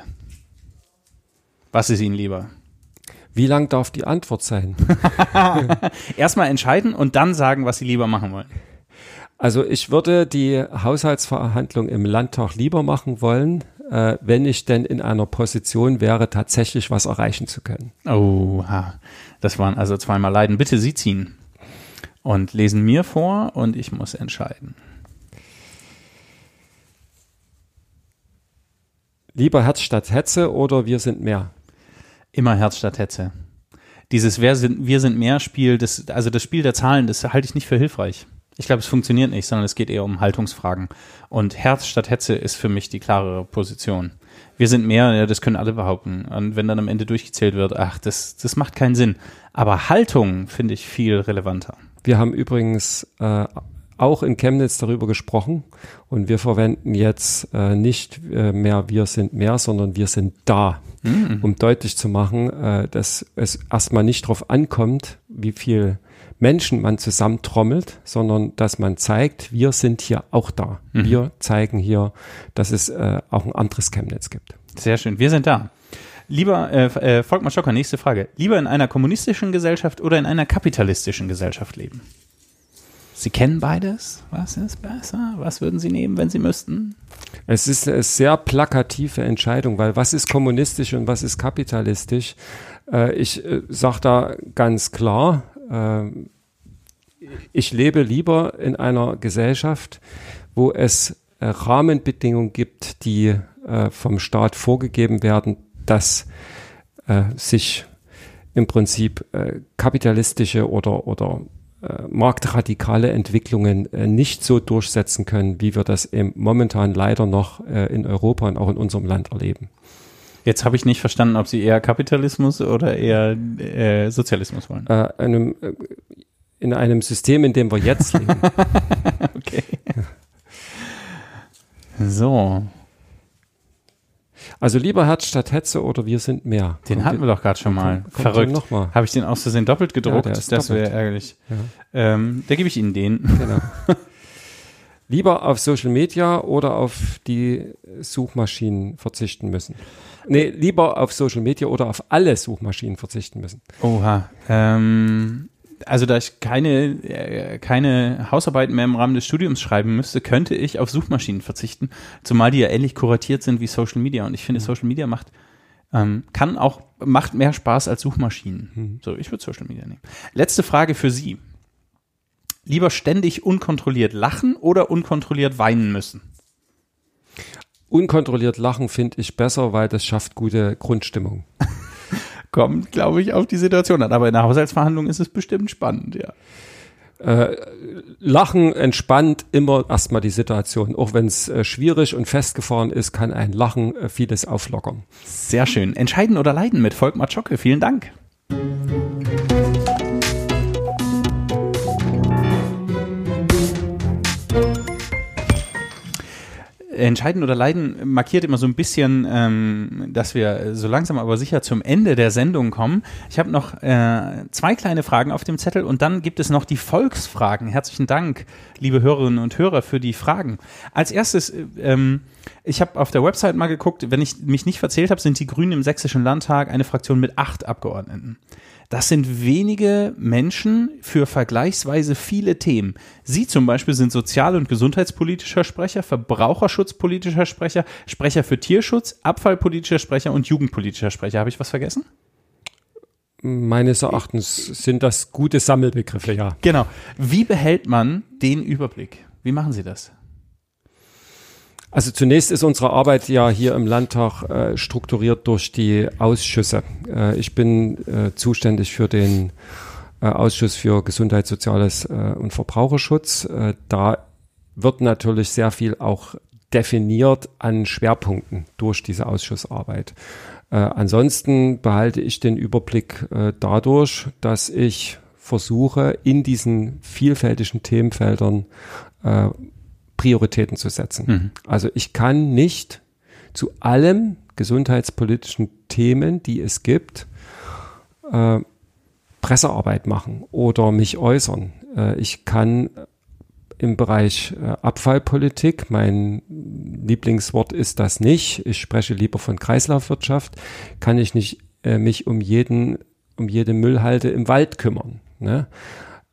Was ist Ihnen lieber? Wie lang darf die Antwort sein? Erstmal entscheiden und dann sagen, was Sie lieber machen wollen. Also ich würde die Haushaltsverhandlung im Landtag lieber machen wollen, äh, wenn ich denn in einer Position wäre, tatsächlich was erreichen zu können. Oh, das waren also zweimal Leiden. Bitte Sie ziehen und lesen mir vor und ich muss entscheiden. Lieber Herz statt Hetze oder wir sind mehr? Immer Herz statt Hetze. Dieses Wer sind, wir sind mehr Spiel, das, also das Spiel der Zahlen, das halte ich nicht für hilfreich. Ich glaube, es funktioniert nicht, sondern es geht eher um Haltungsfragen. Und Herz statt Hetze ist für mich die klarere Position. Wir sind mehr, ja, das können alle behaupten. Und wenn dann am Ende durchgezählt wird, ach, das, das macht keinen Sinn. Aber Haltung finde ich viel relevanter. Wir haben übrigens äh, auch in Chemnitz darüber gesprochen und wir verwenden jetzt äh, nicht äh, mehr wir sind mehr, sondern wir sind da, mhm. um deutlich zu machen, äh, dass es erstmal nicht darauf ankommt, wie viel Menschen man zusammentrommelt, sondern dass man zeigt, wir sind hier auch da. Mhm. Wir zeigen hier, dass es äh, auch ein anderes Chemnitz gibt. Sehr schön, wir sind da. Lieber äh, äh, Volkmar Schocker, nächste Frage. Lieber in einer kommunistischen Gesellschaft oder in einer kapitalistischen Gesellschaft leben? Sie kennen beides. Was ist besser? Was würden Sie nehmen, wenn Sie müssten? Es ist eine sehr plakative Entscheidung, weil was ist kommunistisch und was ist kapitalistisch? Äh, ich äh, sage da ganz klar, äh, ich lebe lieber in einer Gesellschaft, wo es Rahmenbedingungen gibt, die vom Staat vorgegeben werden, dass sich im Prinzip kapitalistische oder, oder marktradikale Entwicklungen äh, nicht so durchsetzen können, wie wir das eben momentan leider noch äh, in Europa und auch in unserem Land erleben. Jetzt habe ich nicht verstanden, ob Sie eher Kapitalismus oder eher äh, Sozialismus wollen. Äh, einem, äh, in einem System, in dem wir jetzt leben. okay. So. Also lieber Herz statt Hetze oder wir sind mehr. Den hatten wir doch gerade schon mal. Kommt, Verrückt. Noch mal. Habe ich den aus Versehen doppelt gedruckt? Ja, das wäre ärgerlich. Ja. Ähm, da gebe ich Ihnen den. Genau. lieber auf Social Media oder auf die Suchmaschinen verzichten müssen? Nee, lieber auf Social Media oder auf alle Suchmaschinen verzichten müssen. Oha. Ähm, also da ich keine, äh, keine Hausarbeiten mehr im Rahmen des Studiums schreiben müsste, könnte ich auf Suchmaschinen verzichten, zumal die ja ähnlich kuratiert sind wie Social Media. Und ich finde, mhm. Social Media macht, ähm, kann auch, macht mehr Spaß als Suchmaschinen. Mhm. So, ich würde Social Media nehmen. Letzte Frage für Sie. Lieber ständig unkontrolliert lachen oder unkontrolliert weinen müssen? Unkontrolliert lachen finde ich besser, weil das schafft gute Grundstimmung. kommt, glaube ich, auf die Situation an. Aber in der Haushaltsverhandlung ist es bestimmt spannend, ja. Äh, lachen, entspannt, immer erstmal die Situation. Auch wenn es äh, schwierig und festgefahren ist, kann ein Lachen äh, vieles auflockern. Sehr schön. Entscheiden oder leiden mit Volkmar Zschocke. Vielen Dank. Entscheiden oder Leiden markiert immer so ein bisschen, ähm, dass wir so langsam aber sicher zum Ende der Sendung kommen. Ich habe noch äh, zwei kleine Fragen auf dem Zettel und dann gibt es noch die Volksfragen. Herzlichen Dank, liebe Hörerinnen und Hörer, für die Fragen. Als erstes, ähm, ich habe auf der Website mal geguckt, wenn ich mich nicht verzählt habe, sind die Grünen im Sächsischen Landtag eine Fraktion mit acht Abgeordneten. Das sind wenige Menschen für vergleichsweise viele Themen. Sie zum Beispiel sind sozial- und gesundheitspolitischer Sprecher, verbraucherschutzpolitischer Sprecher, Sprecher für Tierschutz, abfallpolitischer Sprecher und jugendpolitischer Sprecher. Habe ich was vergessen? Meines Erachtens sind das gute Sammelbegriffe, ja. Genau. Wie behält man den Überblick? Wie machen Sie das? Also zunächst ist unsere Arbeit ja hier im Landtag äh, strukturiert durch die Ausschüsse. Äh, ich bin äh, zuständig für den äh, Ausschuss für Gesundheit, Soziales äh, und Verbraucherschutz. Äh, da wird natürlich sehr viel auch definiert an Schwerpunkten durch diese Ausschussarbeit. ansonsten behalte ich den Überblick dadurch, dass ich versuche, in diesen vielfältigen Themenfeldern Prioritäten zu setzen. Mhm. Also ich kann nicht zu allem gesundheitspolitischen Themen, die es gibt, äh, Pressearbeit machen oder mich äußern. Äh, ich kann im Bereich äh, Abfallpolitik, mein Lieblingswort ist das nicht, ich spreche lieber von Kreislaufwirtschaft, kann ich nicht äh, mich um jeden, um jede Müllhalde im Wald kümmern. Ne?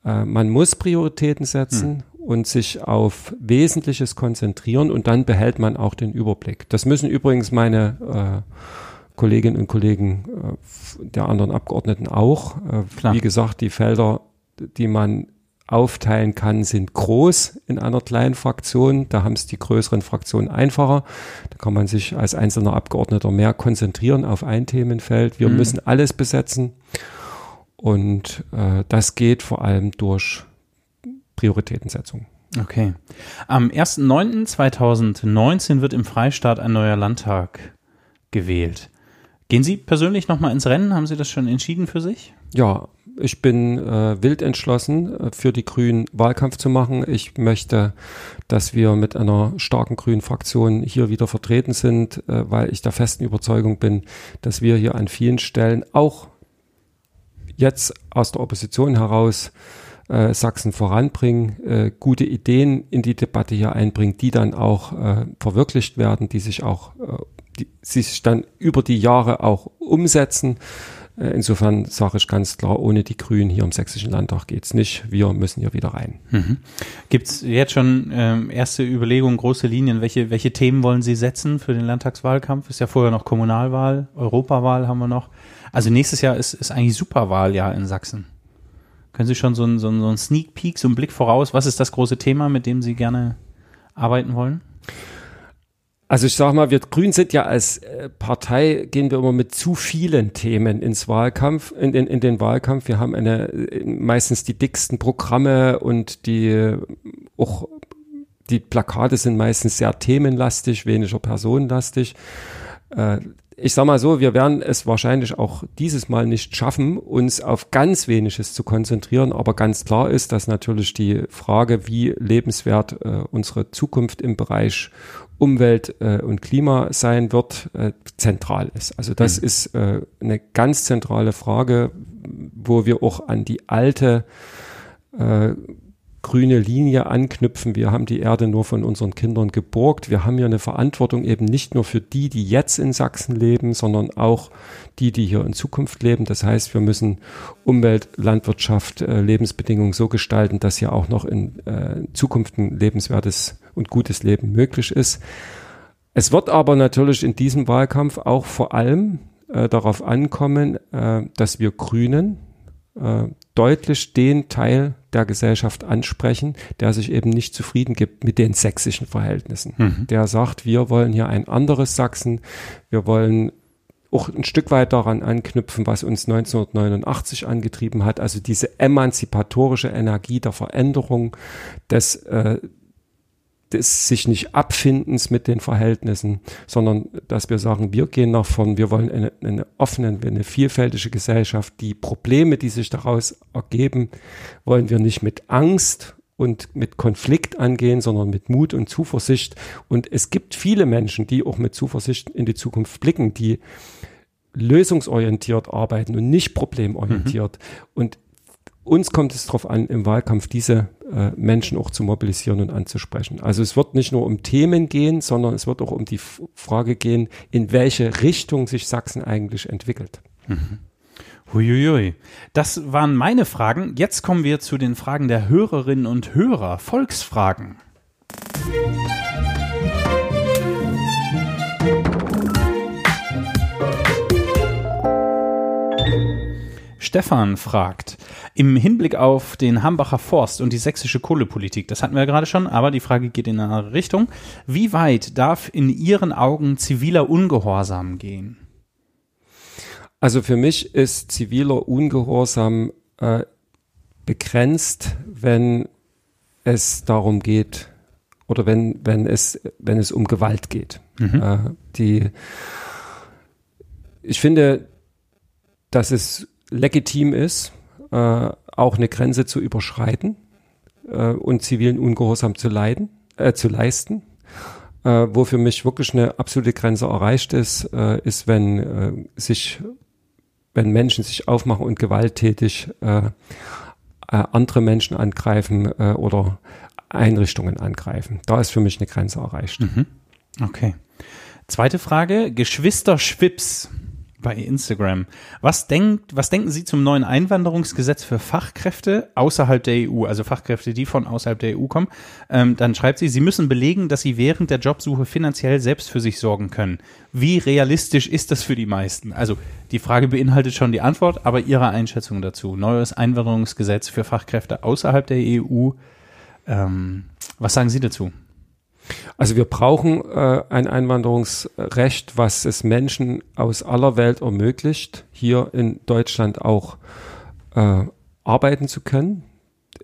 Äh, man muss Prioritäten setzen. Und sich auf Wesentliches konzentrieren und dann behält man auch den Überblick. Das müssen übrigens meine äh, Kolleginnen und Kollegen äh, der anderen Abgeordneten auch. Äh, wie gesagt, die Felder, die man aufteilen kann, sind groß in einer kleinen Fraktion. Da haben es die größeren Fraktionen einfacher. Da kann man sich als einzelner Abgeordneter mehr konzentrieren auf ein Themenfeld. Wir mhm. müssen alles besetzen. Und äh, das geht vor allem durch Prioritätensetzung. Okay. Am 1.9.2019 wird im Freistaat ein neuer Landtag gewählt. Gehen Sie persönlich nochmal ins Rennen? Haben Sie das schon entschieden für sich? Ja, ich bin äh, wild entschlossen, äh, für die Grünen Wahlkampf zu machen. Ich möchte, dass wir mit einer starken grünen Fraktion hier wieder vertreten sind, äh, weil ich der festen Überzeugung bin, dass wir hier an vielen Stellen auch jetzt aus der Opposition heraus äh, Sachsen voranbringen, äh, gute Ideen in die Debatte hier einbringen, die dann auch äh, verwirklicht werden, die sich auch, äh, die sich dann über die Jahre auch umsetzen. Äh, insofern sage ich ganz klar, ohne die Grünen hier im Sächsischen Landtag geht's nicht. Wir müssen hier wieder rein. Mhm. Gibt es jetzt schon ähm, erste Überlegungen, große Linien? Welche, welche Themen wollen Sie setzen für den Landtagswahlkampf? Ist ja vorher noch Kommunalwahl, Europawahl haben wir noch. Also nächstes Jahr ist, ist eigentlich Superwahljahr in Sachsen. Können Sie schon so einen so so ein Sneak Peek, so einen Blick voraus? Was ist das große Thema, mit dem Sie gerne arbeiten wollen? Also ich sage mal, wir Grünen sind ja als äh, Partei, gehen wir immer mit zu vielen Themen ins Wahlkampf, in, in, in den Wahlkampf. Wir haben eine, äh, meistens die dicksten Programme und die äh, auch die Plakate sind meistens sehr themenlastig, weniger personenlastig. Ich sag mal so, wir werden es wahrscheinlich auch dieses Mal nicht schaffen, uns auf ganz weniges zu konzentrieren. Aber ganz klar ist, dass natürlich die Frage, wie lebenswert äh, unsere Zukunft im Bereich Umwelt äh, und Klima sein wird, äh, zentral ist. Also das mhm. ist äh, eine ganz zentrale Frage, wo wir auch an die alte äh, grüne Linie anknüpfen. Wir haben die Erde nur von unseren Kindern geborgt. Wir haben ja eine Verantwortung eben nicht nur für die, die jetzt in Sachsen leben, sondern auch die, die hier in Zukunft leben. Das heißt, wir müssen Umwelt, Landwirtschaft, äh, Lebensbedingungen so gestalten, dass hier auch noch in äh, Zukunft ein lebenswertes und gutes Leben möglich ist. Es wird aber natürlich in diesem Wahlkampf auch vor allem äh, darauf ankommen, äh, dass wir Grünen äh, deutlich den Teil der Gesellschaft ansprechen, der sich eben nicht zufrieden gibt mit den sächsischen Verhältnissen. Mhm. Der sagt, wir wollen hier ein anderes Sachsen, wir wollen auch ein Stück weit daran anknüpfen, was uns 1989 angetrieben hat, also diese emanzipatorische Energie der Veränderung, des, äh, des sich nicht abfindens mit den Verhältnissen, sondern dass wir sagen, wir gehen nach vorn, wir wollen eine, eine offene, eine vielfältige Gesellschaft. Die Probleme, die sich daraus ergeben, wollen wir nicht mit Angst und mit Konflikt angehen, sondern mit Mut und Zuversicht. Und es gibt viele Menschen, die auch mit Zuversicht in die Zukunft blicken, die lösungsorientiert arbeiten und nicht problemorientiert. Mhm. Und uns kommt es darauf an, im Wahlkampf diese äh, Menschen auch zu mobilisieren und anzusprechen. Also es wird nicht nur um Themen gehen, sondern es wird auch um die F Frage gehen, in welche Richtung sich Sachsen eigentlich entwickelt. Mhm. Huiuiui. Das waren meine Fragen. Jetzt kommen wir zu den Fragen der Hörerinnen und Hörer. Volksfragen. Stefan fragt, im Hinblick auf den Hambacher Forst und die sächsische Kohlepolitik, das hatten wir ja gerade schon, aber die Frage geht in eine andere Richtung. Wie weit darf in Ihren Augen ziviler Ungehorsam gehen? Also für mich ist ziviler Ungehorsam äh, begrenzt, wenn es darum geht oder wenn, wenn, es, wenn es um Gewalt geht. Mhm. Äh, die, ich finde, dass es legitim ist, äh, auch eine Grenze zu überschreiten äh, und zivilen Ungehorsam zu leiden, äh, zu leisten. Äh, wo für mich wirklich eine absolute Grenze erreicht ist, äh, ist, wenn äh, sich wenn Menschen sich aufmachen und gewalttätig äh, äh, andere Menschen angreifen äh, oder Einrichtungen angreifen. Da ist für mich eine Grenze erreicht. Mhm. Okay. Zweite Frage, Geschwister Schwips bei Instagram. Was denkt, was denken Sie zum neuen Einwanderungsgesetz für Fachkräfte außerhalb der EU, also Fachkräfte, die von außerhalb der EU kommen? Ähm, dann schreibt sie, Sie müssen belegen, dass Sie während der Jobsuche finanziell selbst für sich sorgen können. Wie realistisch ist das für die meisten? Also die Frage beinhaltet schon die Antwort, aber Ihre Einschätzung dazu. Neues Einwanderungsgesetz für Fachkräfte außerhalb der EU. Ähm, was sagen Sie dazu? Also wir brauchen äh, ein Einwanderungsrecht, was es Menschen aus aller Welt ermöglicht, hier in Deutschland auch äh, arbeiten zu können.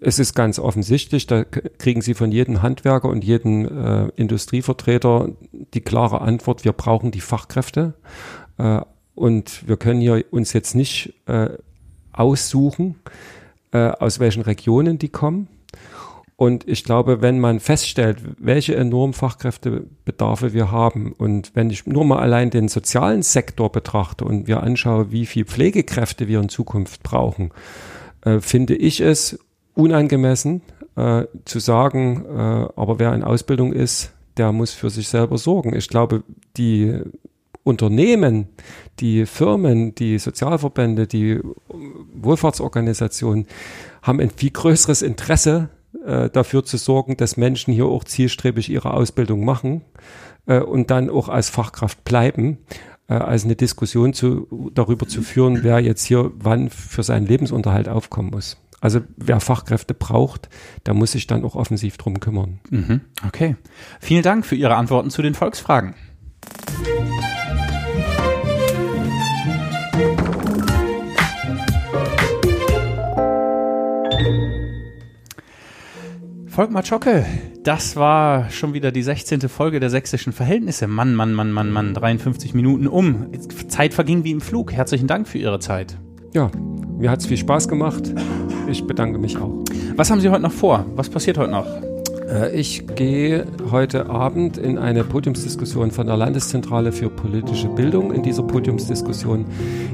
Es ist ganz offensichtlich, da kriegen Sie von jedem Handwerker und jedem äh, Industrievertreter die klare Antwort, wir brauchen die Fachkräfte. Äh, und wir können hier uns jetzt nicht äh, aussuchen, äh, aus welchen Regionen die kommen und ich glaube, wenn man feststellt, welche enormen Fachkräftebedarfe wir haben und wenn ich nur mal allein den sozialen Sektor betrachte und wir anschaue, wie viel Pflegekräfte wir in Zukunft brauchen, äh, finde ich es unangemessen äh, zu sagen, äh, aber wer in Ausbildung ist, der muss für sich selber sorgen. Ich glaube, die Unternehmen, die Firmen, die Sozialverbände, die Wohlfahrtsorganisationen haben ein viel größeres Interesse äh, dafür zu sorgen, dass Menschen hier auch zielstrebig ihre Ausbildung machen äh, und dann auch als Fachkraft bleiben, äh, als eine Diskussion zu, darüber zu führen, wer jetzt hier wann für seinen Lebensunterhalt aufkommen muss. Also wer Fachkräfte braucht, der muss sich dann auch offensiv drum kümmern. Mhm. Okay. Vielen Dank für Ihre Antworten zu den Volksfragen. Volkmar Schocke, das war schon wieder die 16. Folge der sächsischen Verhältnisse. Mann, Mann, Mann, Mann, Mann, 53 Minuten um. Zeit verging wie im Flug. Herzlichen Dank für Ihre Zeit. Ja, mir hat es viel Spaß gemacht. Ich bedanke mich auch. Was haben Sie heute noch vor? Was passiert heute noch? Äh, ich gehe heute Abend in eine Podiumsdiskussion von der Landeszentrale für politische Bildung. In dieser Podiumsdiskussion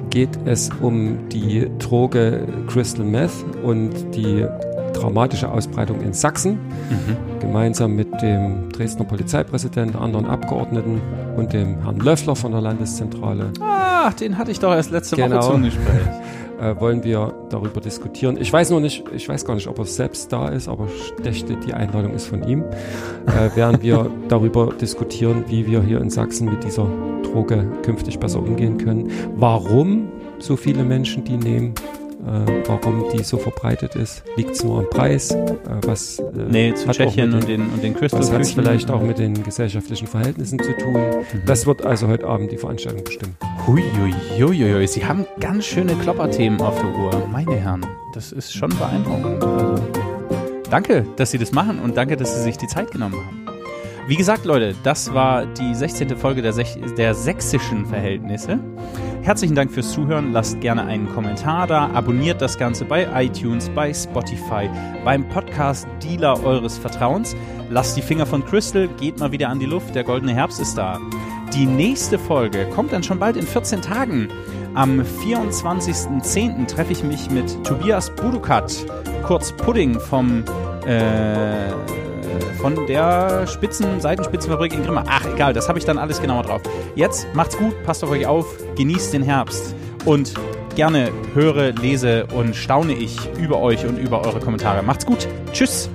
geht es um die Droge Crystal Meth und die dramatische Ausbreitung in Sachsen, mhm. gemeinsam mit dem Dresdner Polizeipräsidenten, anderen Abgeordneten und dem Herrn Löffler von der Landeszentrale. Ach, den hatte ich doch erst letzte genau. Woche zum Gespräch. Äh, wollen wir darüber diskutieren. Ich weiß nur nicht, ich weiß gar nicht, ob er selbst da ist, aber Stechte, die Einladung ist von ihm. Äh, werden wir darüber diskutieren, wie wir hier in Sachsen mit dieser Droge künftig besser umgehen können. Warum so viele Menschen die nehmen warum die so verbreitet ist. Liegt es nur am Preis? Äh, was, äh, nee, zu Tschechien den, und den, und den Crystal Was hat es vielleicht auch mit den gesellschaftlichen Verhältnissen zu tun? Mhm. Das wird also heute Abend die Veranstaltung bestimmen. Huiuiuiui, Sie haben ganz schöne Klopperthemen auf der Uhr. Meine Herren, das ist schon beeindruckend. Also, danke, dass Sie das machen und danke, dass Sie sich die Zeit genommen haben. Wie gesagt, Leute, das war die 16. Folge der, Sech der sächsischen Verhältnisse. Herzlichen Dank fürs Zuhören. Lasst gerne einen Kommentar da. Abonniert das Ganze bei iTunes, bei Spotify, beim Podcast-Dealer eures Vertrauens. Lasst die Finger von Crystal, geht mal wieder an die Luft. Der goldene Herbst ist da. Die nächste Folge kommt dann schon bald in 14 Tagen. Am 24.10. treffe ich mich mit Tobias Budukat, kurz Pudding vom äh, von der Spitzen, Seitenspitzenfabrik in Grimma. Ach, egal, das habe ich dann alles genauer drauf. Jetzt macht's gut, passt auf euch auf, genießt den Herbst und gerne höre, lese und staune ich über euch und über eure Kommentare. Macht's gut. Tschüss.